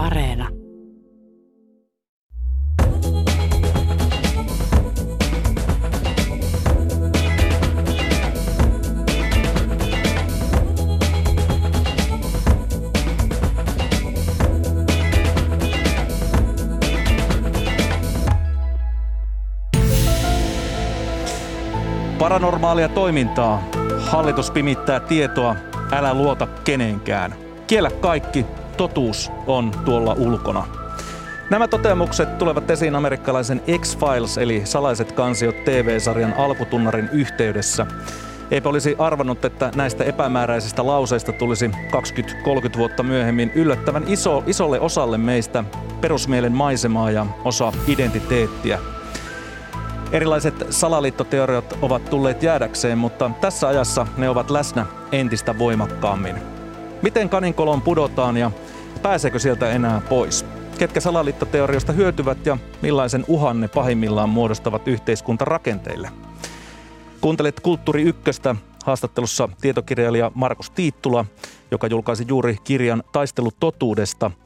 Areena. Paranormaalia toimintaa. Hallitus pimittää tietoa. Älä luota kenenkään. Kiellä kaikki. Totuus on tuolla ulkona. Nämä toteamukset tulevat esiin amerikkalaisen X-Files eli salaiset kansiot TV-sarjan alkutunnarin yhteydessä. Eipä olisi arvannut, että näistä epämääräisistä lauseista tulisi 20-30 vuotta myöhemmin yllättävän iso, isolle osalle meistä perusmielen maisemaa ja osa identiteettiä. Erilaiset salaliittoteoriat ovat tulleet jäädäkseen, mutta tässä ajassa ne ovat läsnä entistä voimakkaammin. Miten kaninkolon pudotaan ja pääseekö sieltä enää pois? Ketkä salaliittoteorioista hyötyvät ja millaisen uhan ne pahimmillaan muodostavat yhteiskuntarakenteille? Kuuntelet Kulttuuri Ykköstä haastattelussa tietokirjailija Markus Tiittula, joka julkaisi juuri kirjan Taistelu totuudesta –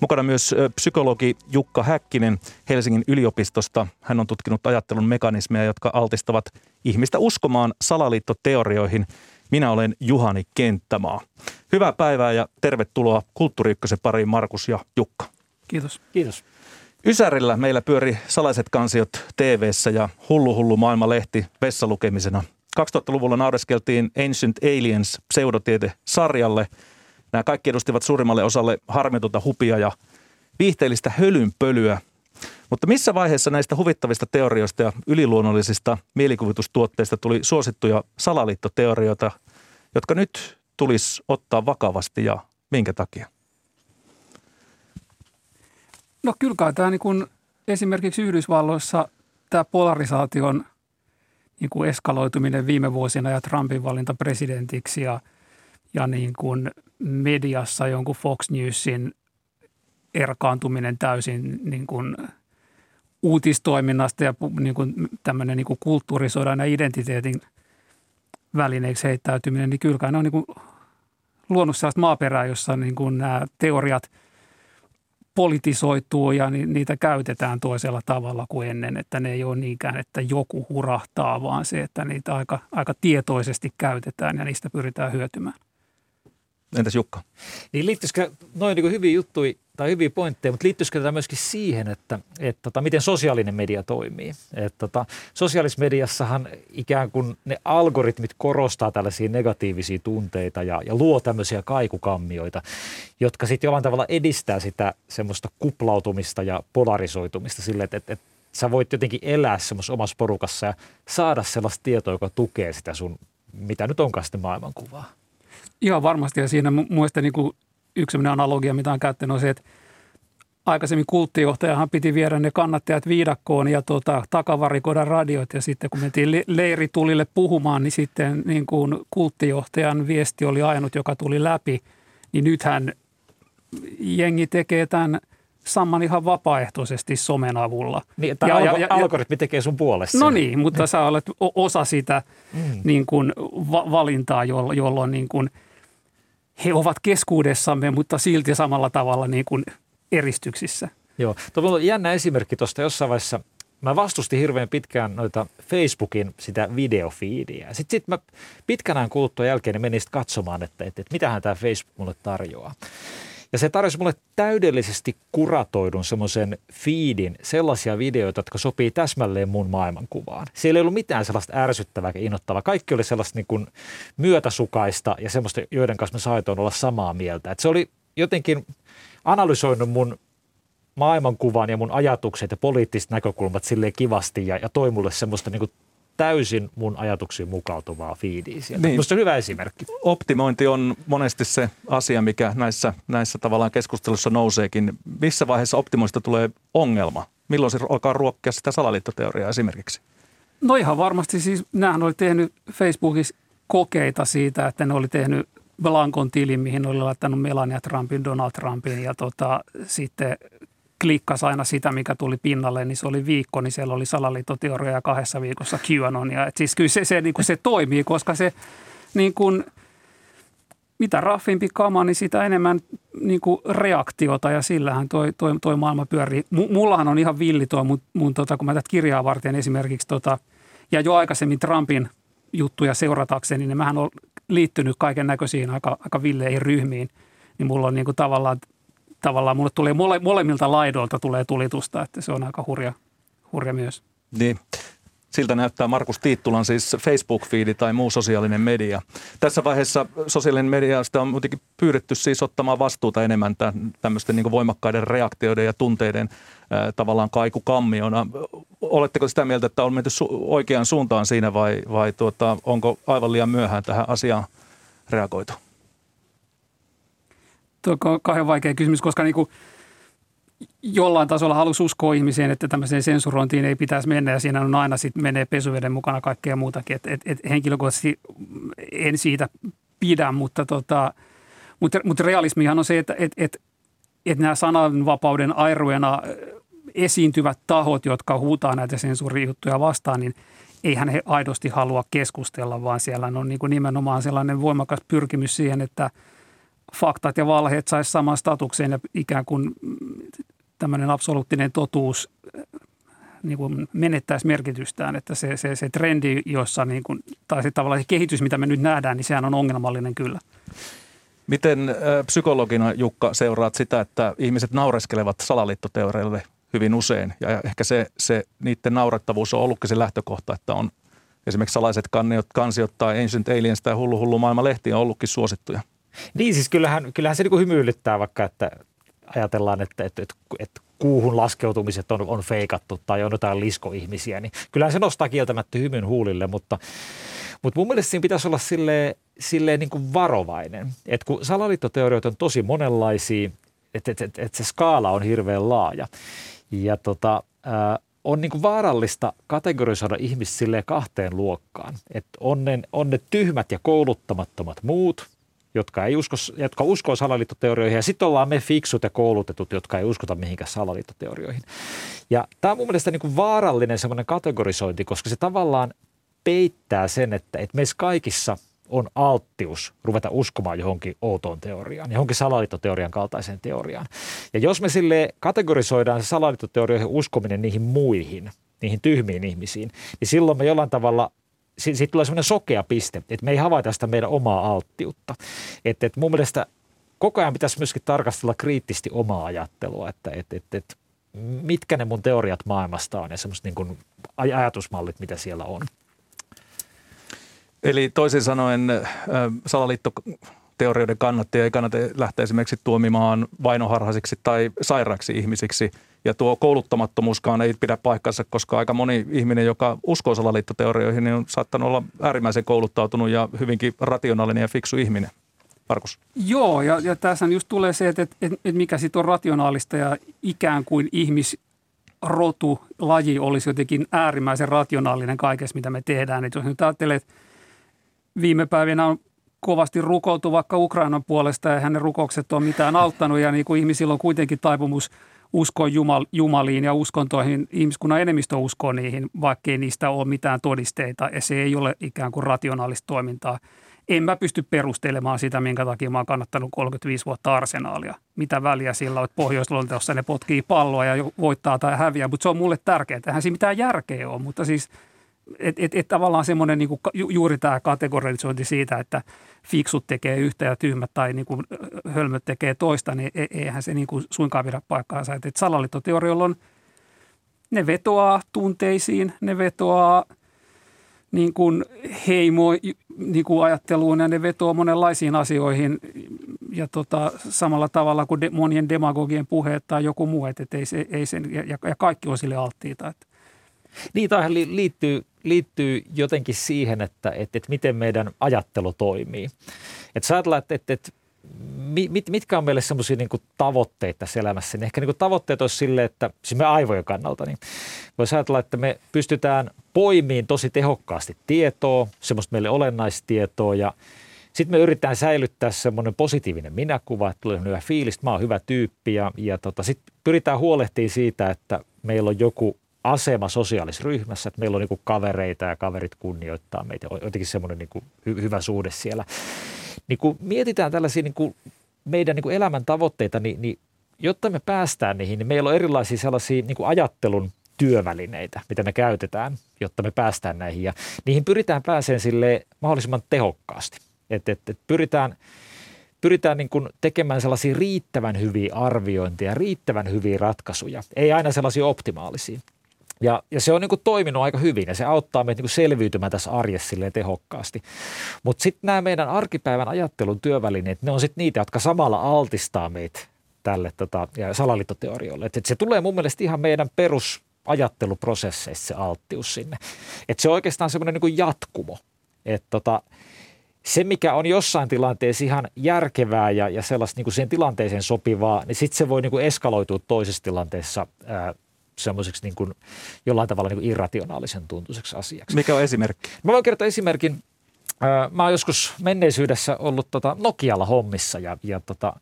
Mukana myös psykologi Jukka Häkkinen Helsingin yliopistosta. Hän on tutkinut ajattelun mekanismeja, jotka altistavat ihmistä uskomaan salaliittoteorioihin. Minä olen Juhani Kenttämaa. Hyvää päivää ja tervetuloa Kulttuuri pariin Markus ja Jukka. Kiitos. Kiitos. Ysärillä meillä pyöri salaiset kansiot tv ja Hullu Hullu maailma-lehti vessalukemisena. 2000-luvulla naureskeltiin Ancient Aliens pseudotiete-sarjalle – Nämä kaikki edustivat suurimmalle osalle harmitonta hupia ja viihteellistä hölynpölyä. Mutta missä vaiheessa näistä huvittavista teorioista ja yliluonnollisista mielikuvitustuotteista tuli suosittuja salaliittoteorioita, jotka nyt tulisi ottaa vakavasti ja minkä takia? No kyllä kai tämä niin kuin esimerkiksi Yhdysvalloissa tämä polarisaation niin kuin eskaloituminen viime vuosina ja Trumpin valinta presidentiksi ja, ja niin kuin mediassa jonkun Fox Newsin erkaantuminen täysin niin kuin uutistoiminnasta ja niin kuin tämmöinen niin kuin kulttuurisodan ja identiteetin välineeksi heittäytyminen, niin kyllä ne on niin kuin luonut sellaista maaperää, jossa niin kuin nämä teoriat politisoituu ja niitä käytetään toisella tavalla kuin ennen, että ne ei ole niinkään, että joku hurahtaa, vaan se, että niitä aika, aika tietoisesti käytetään ja niistä pyritään hyötymään. Entäs Jukka? Niin liittyisikö noin niin hyviä juttuja tai hyviä pointteja, mutta liittyisikö tämä myöskin siihen, että, että tota, miten sosiaalinen media toimii? Että tota, sosiaalisessa mediassahan ikään kuin ne algoritmit korostaa tällaisia negatiivisia tunteita ja, ja luo tämmöisiä kaikukammioita, jotka sitten jollain tavalla edistää sitä semmoista kuplautumista ja polarisoitumista sille, että, että, että sä voit jotenkin elää semmoisessa omassa porukassa ja saada sellaista tietoa, joka tukee sitä sun, mitä nyt onkaan sitten maailmankuvaa. Ihan varmasti ja siinä mielestä niin kuin yksi sellainen analogia, mitä on käyttänyt, on se, että aikaisemmin kulttijohtajahan piti viedä ne kannattajat viidakkoon ja tota, takavarikoida radiot ja sitten kun mentiin leiritulille puhumaan, niin sitten niin kuin kulttijohtajan viesti oli ainut, joka tuli läpi, niin nythän jengi tekee tämän saman ihan vapaaehtoisesti somen avulla. Niin, ja, ja, ja, algoritmi tekee sun puolesta. No niin, mutta sä olet osa sitä mm. niin kuin, va- valintaa, jolloin, jolloin niin kuin – he ovat keskuudessamme, mutta silti samalla tavalla niin kuin eristyksissä. Joo, tuo on jännä esimerkki tuosta jossain vaiheessa. Mä vastustin hirveän pitkään noita Facebookin sitä videofiidiä. Sitten sit mä pitkänään kuluttua jälkeen menin katsomaan, että, että, että mitähän tämä Facebook mulle tarjoaa. Ja se tarjosi mulle täydellisesti kuratoidun semmoisen feedin, sellaisia videoita, jotka sopii täsmälleen mun maailmankuvaan. Siellä ei ollut mitään sellaista ärsyttävää ja innoittavaa. Kaikki oli sellaista niin kuin myötäsukaista ja semmoista, joiden kanssa mä saitoin olla samaa mieltä. Et se oli jotenkin analysoinut mun maailmankuvan ja mun ajatukset ja poliittiset näkökulmat silleen kivasti ja, ja toi mulle semmoista niin kuin täysin mun ajatuksiin mukautuvaa fiidiä sieltä. Niin. Minusta on hyvä esimerkki. Optimointi on monesti se asia, mikä näissä, näissä tavallaan keskustelussa nouseekin. Missä vaiheessa optimoista tulee ongelma? Milloin se alkaa ruokkia sitä salaliittoteoriaa esimerkiksi? No ihan varmasti. Siis nämähän oli tehnyt Facebookissa kokeita siitä, että ne oli tehnyt Blankon tilin, mihin oli laittanut Melania Trumpin, Donald Trumpin ja tota, sitten klikkasi aina sitä, mikä tuli pinnalle, niin se oli viikko, niin siellä oli salaliittoteoria ja kahdessa viikossa QAnonia. Et siis kyllä se, se, niin kuin se toimii, koska se niin kuin, mitä raffimpi kama, niin sitä enemmän niin kuin reaktiota ja sillähän toi, toi, toi maailma pyörii. M- mullahan on ihan villi tuo mun, mun tota, kun mä tätä kirjaa varten esimerkiksi tota, ja jo aikaisemmin Trumpin juttuja seuratakseni, niin mähän on liittynyt kaiken näköisiin aika, aika villeihin ryhmiin, niin mulla on niin kuin tavallaan, tavallaan mulle tulee mole, molemmilta laidoilta tulee tulitusta, että se on aika hurja, hurja myös. Niin. Siltä näyttää Markus Tiittulan siis Facebook-fiidi tai muu sosiaalinen media. Tässä vaiheessa sosiaalinen media sitä on muutenkin pyydetty siis ottamaan vastuuta enemmän tämmöisten niin voimakkaiden reaktioiden ja tunteiden äh, tavallaan kaikukammiona. Oletteko sitä mieltä, että on menty su- oikeaan suuntaan siinä vai, vai tuota, onko aivan liian myöhään tähän asiaan reagoitu? Tuo on kauhean vaikea kysymys, koska niin kuin – jollain tasolla halusi uskoa ihmiseen, että tämmöiseen sensurointiin ei pitäisi mennä ja siinä on aina sitten menee pesuveden mukana kaikkea muutakin. Et, et, et henkilökohtaisesti en siitä pidä, mutta, tota, mutta, mutta realismihan on se, että et, et, et nämä sananvapauden airuena esiintyvät tahot, jotka huutaa näitä sensuurijuttuja vastaan, niin eihän he aidosti halua keskustella, vaan siellä on niin kuin nimenomaan sellainen voimakas pyrkimys siihen, että faktat ja valheet saisi saman statukseen ja ikään kuin tämmöinen absoluuttinen totuus äh, niin kuin menettäisi merkitystään, että se, se, se trendi, jossa niin kuin, tai se tavallaan se kehitys, mitä me nyt nähdään, niin sehän on ongelmallinen kyllä. Miten äh, psykologina, Jukka, seuraat sitä, että ihmiset naureskelevat salaliittoteoreille hyvin usein, ja ehkä se, se niiden naurettavuus on ollutkin se lähtökohta, että on esimerkiksi salaiset kansiot tai Ancient Aliens tai Hullu Hullu maailma lehti on ollutkin suosittuja. Niin siis kyllähän, kyllähän se niin kuin hymyilyttää vaikka, että ajatellaan, että, että, että, että kuuhun laskeutumiset on, on feikattu tai on jotain liskoihmisiä, niin kyllähän se nostaa kieltämättä hymyn huulille, mutta, mutta mun mielestä siinä pitäisi olla silleen, silleen niin kuin varovainen, että kun salaliittoteorioita on tosi monenlaisia, että, että, että, että se skaala on hirveän laaja. Ja tota, ää, on niin kuin vaarallista kategorisoida ihmiset kahteen luokkaan, että on ne, on ne tyhmät ja kouluttamattomat muut – jotka, ei usko, jotka uskoo salaliittoteorioihin, ja sitten ollaan me fiksut ja koulutetut, jotka ei uskota mihinkään salaliittoteorioihin. Ja tämä on mun mielestä niin kuin vaarallinen semmoinen kategorisointi, koska se tavallaan peittää sen, että, että meissä kaikissa on alttius ruveta uskomaan johonkin outoon teoriaan, johonkin salaliittoteorian kaltaiseen teoriaan. Ja jos me sille kategorisoidaan se salaliittoteorioihin uskominen niihin muihin, niihin tyhmiin ihmisiin, niin silloin me jollain tavalla siitä tulee semmoinen sokea piste, että me ei havaita sitä meidän omaa alttiutta. Että, että mun mielestä koko ajan pitäisi myöskin tarkastella kriittisesti omaa ajattelua, että, että, että, että mitkä ne mun teoriat maailmasta on ja semmoiset niin kuin ajatusmallit, mitä siellä on. Eli toisin sanoen salaliitto teorioiden kannattajia ei kannata lähteä esimerkiksi tuomimaan vainoharhaisiksi tai sairaaksi ihmisiksi. Ja tuo kouluttamattomuuskaan ei pidä paikkansa, koska aika moni ihminen, joka uskoo salaliittoteorioihin, niin on saattanut olla äärimmäisen kouluttautunut ja hyvinkin rationaalinen ja fiksu ihminen. Markus. Joo, ja, ja tässä just tulee se, että, että, että mikä sitten on rationaalista ja ikään kuin ihmisrotu, laji olisi jotenkin äärimmäisen rationaalinen kaikessa, mitä me tehdään. Että jos nyt ajattelee, että viime päivinä on kovasti rukoiltu vaikka Ukrainan puolesta ja hänen rukoukset on mitään auttanut ja niin kuin ihmisillä on kuitenkin taipumus uskoa jumal, jumaliin ja uskontoihin. Ihmiskunnan enemmistö uskoo niihin, vaikkei niistä ole mitään todisteita ja se ei ole ikään kuin rationaalista toimintaa. En mä pysty perustelemaan sitä, minkä takia mä oon kannattanut 35 vuotta arsenaalia. Mitä väliä sillä on, että pohjois ne potkii palloa ja voittaa tai häviää, mutta se on mulle tärkeää. Eihän siinä mitään järkeä ole, mutta siis – et, et, et tavallaan semmoinen niin kuin, juuri tämä kategorisointi siitä, että fiksut tekee yhtä ja tyhmät tai niin kuin hölmöt tekee toista, niin e, eihän se niin kuin suinkaan pidä paikkaansa. Et, et salaliittoteorioilla on, ne vetoaa tunteisiin, ne vetoaa niin kuin heimo niin kuin ajatteluun ja ne vetoaa monenlaisiin asioihin ja tota, samalla tavalla kuin de, monien demagogien puheet tai joku muu, että et ei, ei sen, ja, ja kaikki on sille alttiita. Että. Niin, tähän liittyy liittyy jotenkin siihen, että, että, että miten meidän ajattelu toimii. Että sä ajatellaan, että, että, mit, mitkä on meille semmoisia niin tavoitteita tässä elämässä, niin ehkä niin tavoitteet olisi sille, että siis me aivojen kannalta, niin voisi ajatella, että me pystytään poimiin tosi tehokkaasti tietoa, semmoista meille olennaista tietoa ja sitten me yritetään säilyttää semmoinen positiivinen minäkuva, että tulee hyvä fiilis, mä oon hyvä tyyppi ja, ja tota, sitten pyritään huolehtimaan siitä, että meillä on joku asema sosiaalisessa ryhmässä, että meillä on niin kavereita ja kaverit kunnioittaa meitä, on jotenkin semmoinen niin hy- hyvä suhde siellä. niin kun mietitään tällaisia niin kuin meidän niin elämän tavoitteita, niin, niin jotta me päästään niihin, niin meillä on erilaisia sellaisia niin ajattelun työvälineitä, mitä me käytetään, jotta me päästään näihin. Ja niihin pyritään pääsemään sille mahdollisimman tehokkaasti. Et, et, et pyritään pyritään niin kuin tekemään sellaisia riittävän hyviä arviointeja, riittävän hyviä ratkaisuja, ei aina sellaisia optimaalisia. Ja, ja se on niin toiminut aika hyvin ja se auttaa meitä niin selviytymään tässä arjessa tehokkaasti. Mutta sitten nämä meidän arkipäivän ajattelun työvälineet, ne on sitten niitä, jotka samalla altistaa meitä tälle tota, ja salaliittoteoriolle. Et, et se tulee mun mielestä ihan meidän perus ajatteluprosesseissa se alttius sinne. Et se on oikeastaan semmoinen niin jatkumo. Että tota, se, mikä on jossain tilanteessa ihan järkevää ja, ja sellaista niin kuin siihen tilanteeseen sopivaa, niin sitten se voi niin kuin eskaloitua toisessa tilanteessa ää, semmoiseksi niin kuin jollain tavalla niin kuin irrationaalisen tuntuiseksi asiaksi. Mikä on esimerkki? Mä voin kertoa esimerkin. Mä oon joskus menneisyydessä ollut tota Nokialla hommissa ja, ja tota,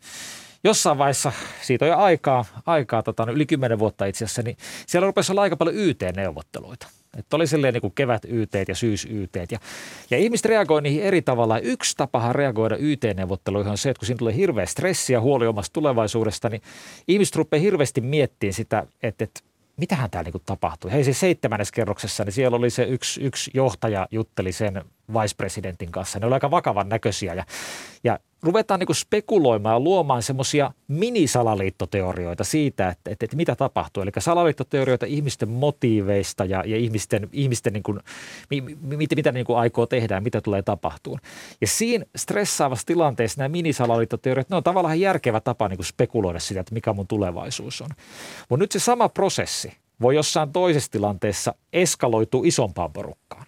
jossain vaiheessa, siitä on jo aikaa, aikaa tota, no yli kymmenen vuotta itse asiassa, niin siellä rupesi olla aika paljon YT-neuvotteluita. Että oli silleen niin kuin kevät YT ja syys YT. Ja, ja ihmiset reagoi niihin eri tavalla. Yksi tapahan reagoida YT-neuvotteluihin on se, että kun siinä tulee hirveä stressi ja huoli omasta tulevaisuudesta, niin ihmiset rupeaa hirveästi miettimään sitä, että, että mitähän täällä niin tapahtui. Hei siis seitsemännes kerroksessa, niin siellä oli se yksi, yksi johtaja jutteli sen vice-presidentin kanssa. Ne oli aika vakavan näköisiä ja, ja ruvetaan niin spekuloimaan ja luomaan semmoisia minisalaliittoteorioita siitä, että, että, että mitä tapahtuu. Eli salaliittoteorioita ihmisten motiiveista ja, ja ihmisten, ihmisten niin kuin, mit, mitä niin kuin aikoo tehdä ja mitä tulee tapahtumaan. Ja siinä stressaavassa tilanteessa nämä minisalaliittoteoriat, ne on tavallaan järkevä tapa niin kuin spekuloida sitä, että mikä mun tulevaisuus on. Mutta nyt se sama prosessi voi jossain toisessa tilanteessa eskaloitua isompaan porukkaan.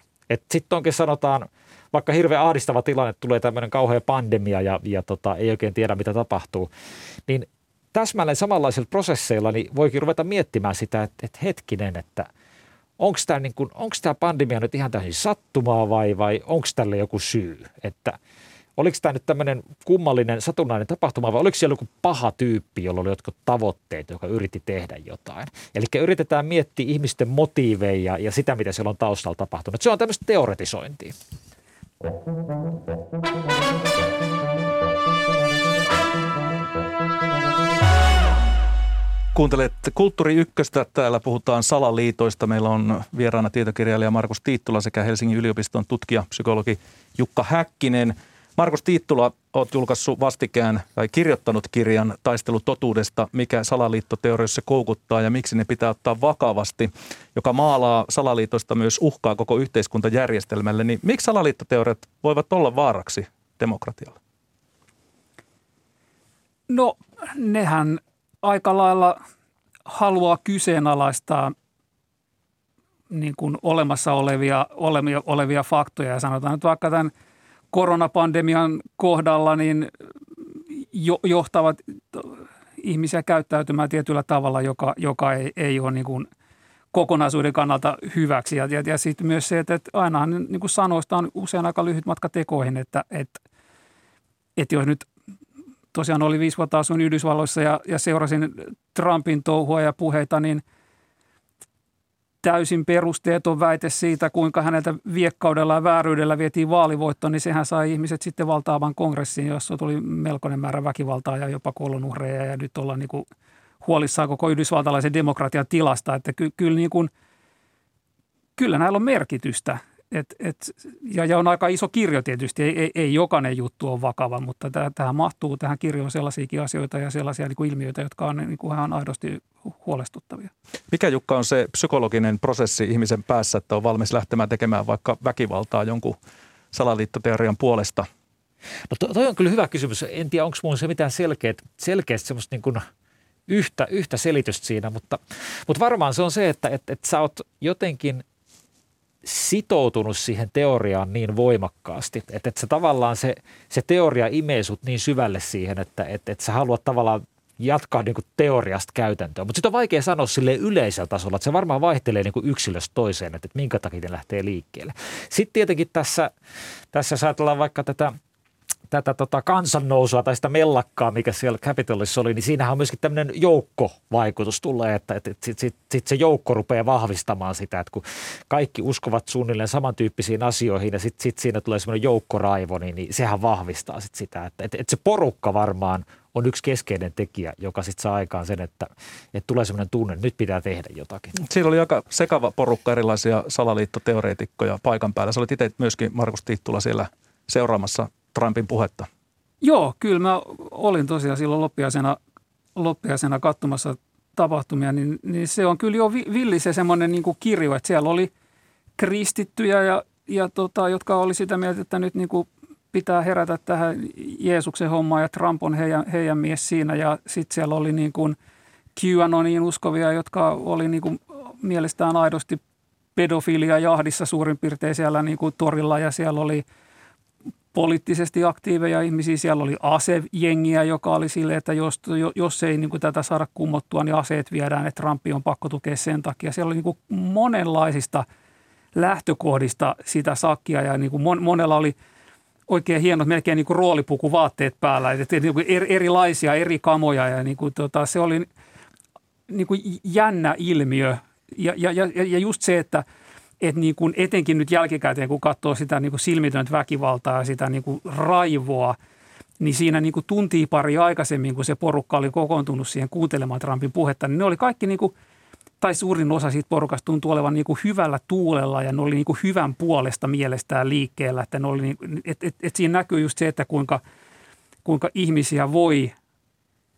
Sitten onkin sanotaan – vaikka hirveän ahdistava tilanne, tulee tämmöinen kauhea pandemia ja, ja tota, ei oikein tiedä, mitä tapahtuu, niin täsmälleen samanlaisilla prosesseilla niin voikin ruveta miettimään sitä, että, että hetkinen, että onko tämä niin pandemia nyt ihan täysin sattumaa vai, vai onko tälle joku syy, että oliko tämä nyt tämmöinen kummallinen satunnainen tapahtuma vai oliko siellä joku paha tyyppi, jolla oli jotkut tavoitteet, joka yritti tehdä jotain. Eli yritetään miettiä ihmisten motiiveja ja sitä, mitä siellä on taustalla tapahtunut. Se on tämmöistä teoretisointia. Kuuntelet Kulttuuri Ykköstä. Täällä puhutaan salaliitoista. Meillä on vieraana tietokirjailija Markus Tiittula sekä Helsingin yliopiston tutkija, psykologi Jukka Häkkinen – Markus Tiittula, olet julkaissut vastikään tai kirjoittanut kirjan Taistelu totuudesta, mikä salaliittoteorioissa koukuttaa ja miksi ne pitää ottaa vakavasti, joka maalaa salaliitosta myös uhkaa koko yhteiskuntajärjestelmälle. Niin miksi salaliittoteoriat voivat olla vaaraksi demokratialle? No nehän aika lailla haluaa kyseenalaistaa niin kuin olemassa olevia, olevia, olevia faktoja ja sanotaan nyt vaikka tämän – koronapandemian kohdalla niin jo, johtavat ihmisiä käyttäytymään tietyllä tavalla, joka, joka ei, ei ole niin kuin kokonaisuuden kannalta hyväksi. Ja, ja, ja sitten myös se, että, että ainahan niin kuin sanoista on usein aika lyhyt matka tekoihin, että, että, että jos nyt tosiaan oli viisi vuotta asuin Yhdysvalloissa ja, ja seurasin Trumpin touhua ja puheita, niin – täysin perusteeton väite siitä, kuinka häneltä viekkaudella ja vääryydellä vietiin vaalivoitto, niin sehän sai ihmiset sitten valtaavan kongressiin, jossa tuli melkoinen määrä väkivaltaa ja jopa kuolonuhreja. Ja nyt ollaan niin kuin huolissaan koko yhdysvaltalaisen demokratian tilasta, että ky, kyllä, niin kuin, kyllä näillä on merkitystä – et, et, ja, ja on aika iso kirjo tietysti, ei, ei, ei jokainen juttu ole vakava, mutta tähän mahtuu tähän kirjoon sellaisiakin asioita ja sellaisia niin kuin ilmiöitä, jotka on niin kuin ihan aidosti huolestuttavia. Mikä Jukka on se psykologinen prosessi ihmisen päässä, että on valmis lähtemään tekemään vaikka väkivaltaa jonkun salaliittoteorian puolesta? No to, toi on kyllä hyvä kysymys. En tiedä, onko minulla se mitään selkeät, selkeästi semmoista niin kuin yhtä, yhtä selitystä siinä, mutta, mutta varmaan se on se, että, että, että sä oot jotenkin sitoutunut siihen teoriaan niin voimakkaasti, että, että se tavallaan se, se teoria imee sut niin syvälle siihen, että, että, että sä haluat tavallaan jatkaa niin teoriasta käytäntöön. Mutta sitten on vaikea sanoa sille yleisellä tasolla, että se varmaan vaihtelee niin yksilöstä toiseen, että, että minkä takia ne lähtee liikkeelle. Sitten tietenkin tässä, tässä jos ajatellaan vaikka tätä tätä tota kansannousua tai sitä mellakkaa, mikä siellä Capitolissa oli, niin siinähän on myöskin tämmöinen joukkovaikutus tulee, että, että, sitten sit, sit se joukko rupeaa vahvistamaan sitä, että kun kaikki uskovat suunnilleen samantyyppisiin asioihin ja sitten sit siinä tulee semmoinen joukkoraivo, niin, niin sehän vahvistaa sit sitä, että, että, että se porukka varmaan on yksi keskeinen tekijä, joka sitten saa aikaan sen, että, että tulee semmoinen tunne, että nyt pitää tehdä jotakin. Siinä oli aika sekava porukka erilaisia salaliittoteoreetikkoja paikan päällä. Sä olit itse myöskin, Markus Tittula, siellä seuraamassa Trumpin puhetta. Joo, kyllä mä olin tosiaan silloin loppiaisena, loppiaisena katsomassa tapahtumia, niin, niin se on kyllä jo villi se semmoinen niin kirjo, että siellä oli kristittyjä, ja, ja tota, jotka oli sitä mieltä, että nyt niin kuin pitää herätä tähän Jeesuksen hommaan ja Trump on heidän, heidän mies siinä ja sitten siellä oli niin kuin QAnoniin uskovia, jotka oli niin kuin mielestään aidosti pedofilia jahdissa suurin piirtein siellä niin kuin torilla ja siellä oli poliittisesti aktiiveja ihmisiä. Siellä oli asejengiä, joka oli sille, että jos, jos ei niin kuin tätä saada kummottua, niin aseet viedään, että Trumpi on pakko tukea sen takia. Siellä oli niin kuin monenlaisista lähtökohdista sitä sakkia ja niin kuin monella oli – oikein hienot, melkein niin kuin roolipukuvaatteet päällä, että niin kuin erilaisia, eri kamoja ja niin kuin tota, se oli niin kuin jännä ilmiö. Ja, ja, ja, ja just se, että et niin kuin etenkin nyt jälkikäteen, kun katsoo sitä niin kuin silmitöntä väkivaltaa ja sitä niin kuin raivoa, niin siinä niin kuin tuntia pari aikaisemmin, kun se porukka oli kokoontunut siihen kuuntelemaan Trumpin puhetta, niin ne oli kaikki niin kuin – tai suurin osa siitä porukasta tuntuu olevan niin kuin hyvällä tuulella ja ne oli niin kuin hyvän puolesta mielestään liikkeellä. Että ne oli niin, et, et, et siinä näkyy just se, että kuinka, kuinka ihmisiä voi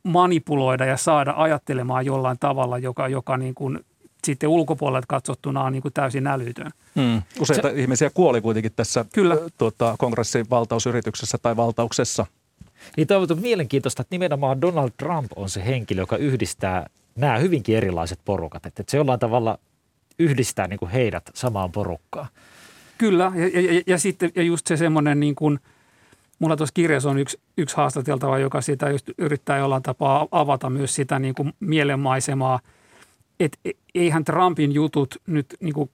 manipuloida ja saada ajattelemaan jollain tavalla, joka, joka niin kuin sitten ulkopuolelta katsottuna on niin kuin täysin älytön. Hmm. Useita se, ihmisiä kuoli kuitenkin tässä Kyllä. Tuota, kongressin valtausyrityksessä tai valtauksessa. Niin toivottu mielenkiintoista, että nimenomaan Donald Trump on se henkilö, joka yhdistää nämä hyvinkin erilaiset porukat, että se jollain tavalla yhdistää niin kuin heidät samaan porukkaan. Kyllä, ja, ja, ja sitten ja just se semmoinen niin kuin, mulla tuossa kirjassa on yksi, yksi haastateltava, joka sitä just yrittää jollain tapaa avata myös sitä niin kuin mielenmaisemaa, että e, eihän Trumpin jutut nyt niin kuin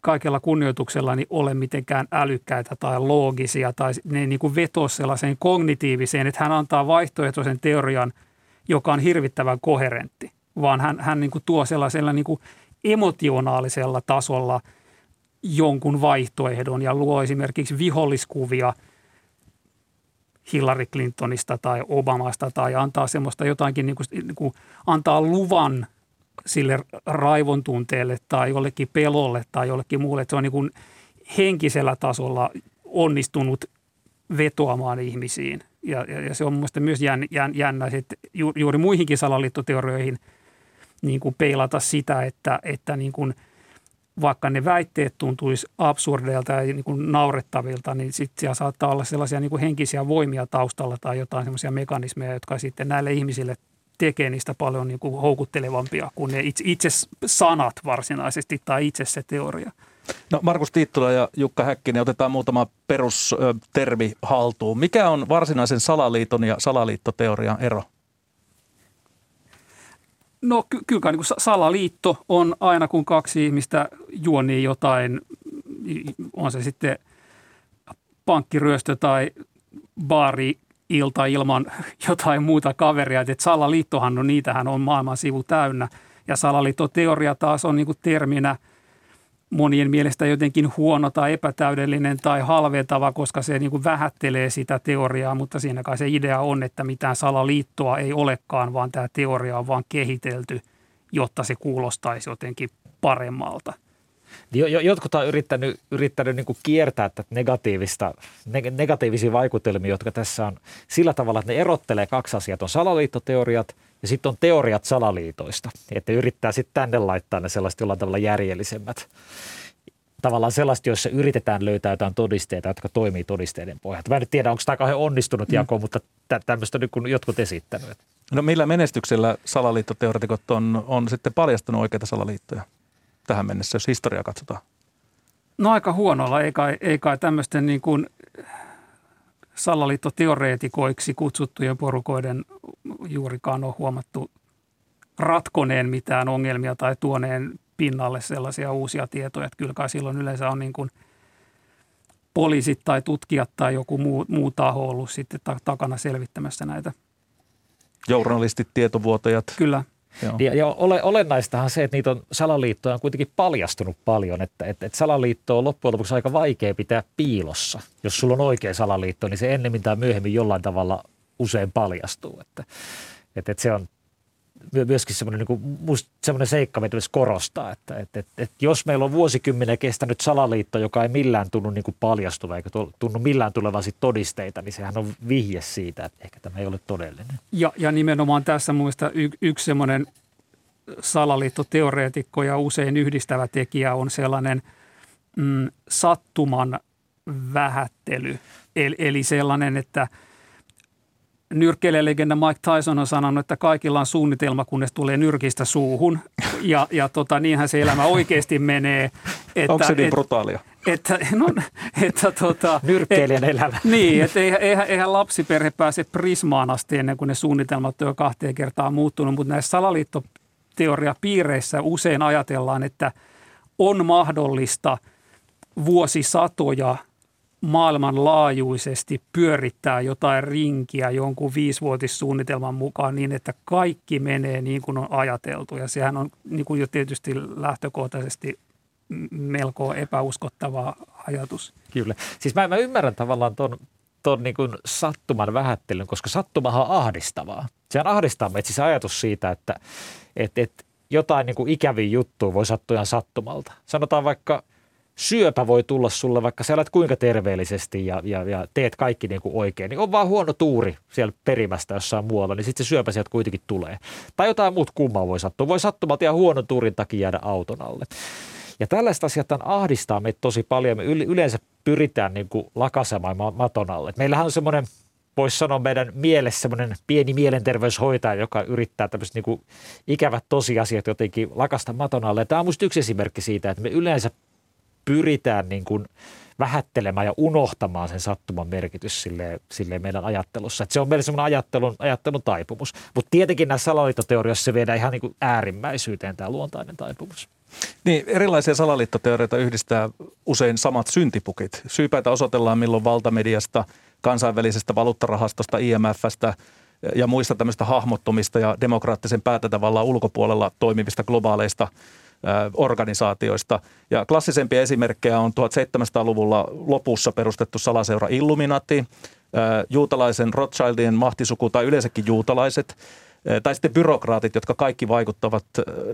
kaikella kunnioituksella niin ole mitenkään älykkäitä tai loogisia tai ne niin kuin vetoo sellaiseen kognitiiviseen, että hän antaa vaihtoehtoisen teorian – joka on hirvittävän koherentti, vaan hän, hän niin kuin tuo sellaisella niin kuin emotionaalisella tasolla jonkun vaihtoehdon ja luo esimerkiksi viholliskuvia Hillary Clintonista tai Obamasta tai antaa semmoista jotakin, niin kuin, niin kuin antaa luvan sille raivon tunteelle tai jollekin pelolle tai jollekin muulle. Että se on niin kuin henkisellä tasolla onnistunut vetoamaan ihmisiin. Ja, ja, ja se on mielestäni myös jän, jän, jännä että ju, juuri muihinkin salaliittoteorioihin niin kuin peilata sitä, että, että niin kuin vaikka ne väitteet tuntuisi absurdeilta ja niin kuin naurettavilta, niin sitten siellä saattaa olla sellaisia niin kuin henkisiä voimia taustalla tai jotain sellaisia mekanismeja, jotka sitten näille ihmisille tekee niistä paljon niin kuin houkuttelevampia kuin ne itse, itse sanat varsinaisesti tai itse se teoria. No Markus Tiittula ja Jukka Häkkinen, otetaan muutama perustermi haltuun. Mikä on varsinaisen salaliiton ja salaliittoteorian ero? No ky- kyllä niin salaliitto on aina kun kaksi ihmistä juonii jotain, on se sitten pankkiryöstö tai baari ilta ilman jotain muuta kaveria. Että salaliittohan on, niitähän on maailman sivu täynnä. Ja salaliittoteoria taas on niin kuin terminä – monien mielestä jotenkin huono tai epätäydellinen tai halventava, koska se niin kuin vähättelee sitä teoriaa, mutta siinä kai se idea on, että mitään salaliittoa ei olekaan, vaan tämä teoria on vaan kehitelty, jotta se kuulostaisi jotenkin paremmalta. Jotkut on yrittänyt, yrittänyt niin kiertää tätä negatiivista, negatiivisia vaikutelmia, jotka tässä on sillä tavalla, että ne erottelee kaksi asiaa. On salaliittoteoriat ja sitten on teoriat salaliitoista. Että yrittää sitten tänne laittaa ne sellaiset jollain tavalla järjellisemmät. Tavallaan sellaista, joissa yritetään löytää jotain todisteita, jotka toimii todisteiden pohjalta. Mä en tiedä, onko tämä kauhean onnistunut mm. jako, mutta tämmöistä on nyt jotkut esittänyt. No millä menestyksellä salaliittoteoretikot on, on sitten paljastanut oikeita salaliittoja? Tähän mennessä, jos historiaa katsotaan? No aika huonolla, ei kai, ei kai tämmöisten niin kuin salaliittoteoreetikoiksi kutsuttujen porukoiden juurikaan ole huomattu ratkoneen mitään ongelmia tai tuoneen pinnalle sellaisia uusia tietoja, että kyllä kai silloin yleensä on niin kuin poliisit tai tutkijat tai joku muu, muu taho ollut sitten takana selvittämässä näitä. Journalistit, tietovuotajat. Kyllä. Joo. Ja, ja ole, olennaistahan se, että niitä on salaliittoja on kuitenkin paljastunut paljon, että, että, että salaliitto on loppujen lopuksi aika vaikea pitää piilossa. Jos sulla on oikea salaliitto, niin se ennemmin tai myöhemmin jollain tavalla usein paljastuu. Että, että, että se on myöskin semmoinen, niin kuin, semmoinen seikka, mitä korostaa, että, että, että, että jos meillä on vuosikymmenen kestänyt salaliitto, joka ei millään tunnu niin paljastuva eikä tunnu millään tulevan todisteita, niin sehän on vihje siitä, että ehkä tämä ei ole todellinen. Ja, ja nimenomaan tässä mielestä y, yksi semmoinen salaliittoteoreetikko ja usein yhdistävä tekijä on sellainen mm, sattuman vähättely. Eli, eli sellainen, että – nyrkkeilijälegenda Mike Tyson on sanonut, että kaikilla on suunnitelma, kunnes tulee nyrkistä suuhun. Ja, ja tota, niinhän se elämä oikeasti menee. Että, Onko se niin et, brutaalia? Että, no, että tota, Nyrkkeilijän et, elämä. Niin, että eihän, eihän, eihän lapsiperhe pääse prismaan asti ennen kuin ne suunnitelmat on jo kahteen kertaan muuttunut, mutta näissä salaliittoteoriapiireissä usein ajatellaan, että on mahdollista vuosisatoja – maailmanlaajuisesti pyörittää jotain rinkiä jonkun viisivuotissuunnitelman mukaan niin, että kaikki menee niin kuin on ajateltu. Ja sehän on niin kuin jo tietysti lähtökohtaisesti melko epäuskottava ajatus. Kyllä. Siis mä, mä ymmärrän tavallaan ton, ton niin kuin sattuman vähättelyn, koska sattumahan on ahdistavaa. Sehän ahdistaa meitä siis ajatus siitä, että et, et jotain niin ikäviä juttuja voi sattua ihan sattumalta. Sanotaan vaikka – syöpä voi tulla sulle, vaikka sä elät kuinka terveellisesti ja, ja, ja teet kaikki niin kuin oikein, niin on vaan huono tuuri siellä perimästä jossain muualla, niin sitten se syöpä sieltä kuitenkin tulee. Tai jotain muut kummaa voi sattua. Voi sattumalta ja huono tuurin takia jäädä auton alle. Ja tällaista asiat ahdistaa meitä tosi paljon. Me yleensä pyritään niin kuin lakasemaan maton alle. meillähän on semmoinen voisi sanoa meidän mielessä semmoinen pieni mielenterveyshoitaja, joka yrittää tämmöiset niin ikävät tosiasiat jotenkin lakasta maton alle. Tämä on minusta yksi esimerkki siitä, että me yleensä pyritään niin kuin vähättelemään ja unohtamaan sen sattuman merkitys sille, sille meidän ajattelussa. Et se on meillä semmoinen ajattelun, ajattelun taipumus. Mutta tietenkin näissä salaliittoteorioissa se viedään ihan niin kuin äärimmäisyyteen tämä luontainen taipumus. Niin, erilaisia salaliittoteorioita yhdistää usein samat syntipukit. Syypäitä osoitellaan milloin valtamediasta, kansainvälisestä valuuttarahastosta, IMFstä ja muista tämmöistä hahmottomista ja demokraattisen päätäntävallan ulkopuolella toimivista globaaleista – organisaatioista. Ja klassisempia esimerkkejä on 1700-luvulla lopussa perustettu salaseura Illuminati, juutalaisen Rothschildien mahtisuku tai yleensäkin juutalaiset, tai sitten byrokraatit, jotka kaikki vaikuttavat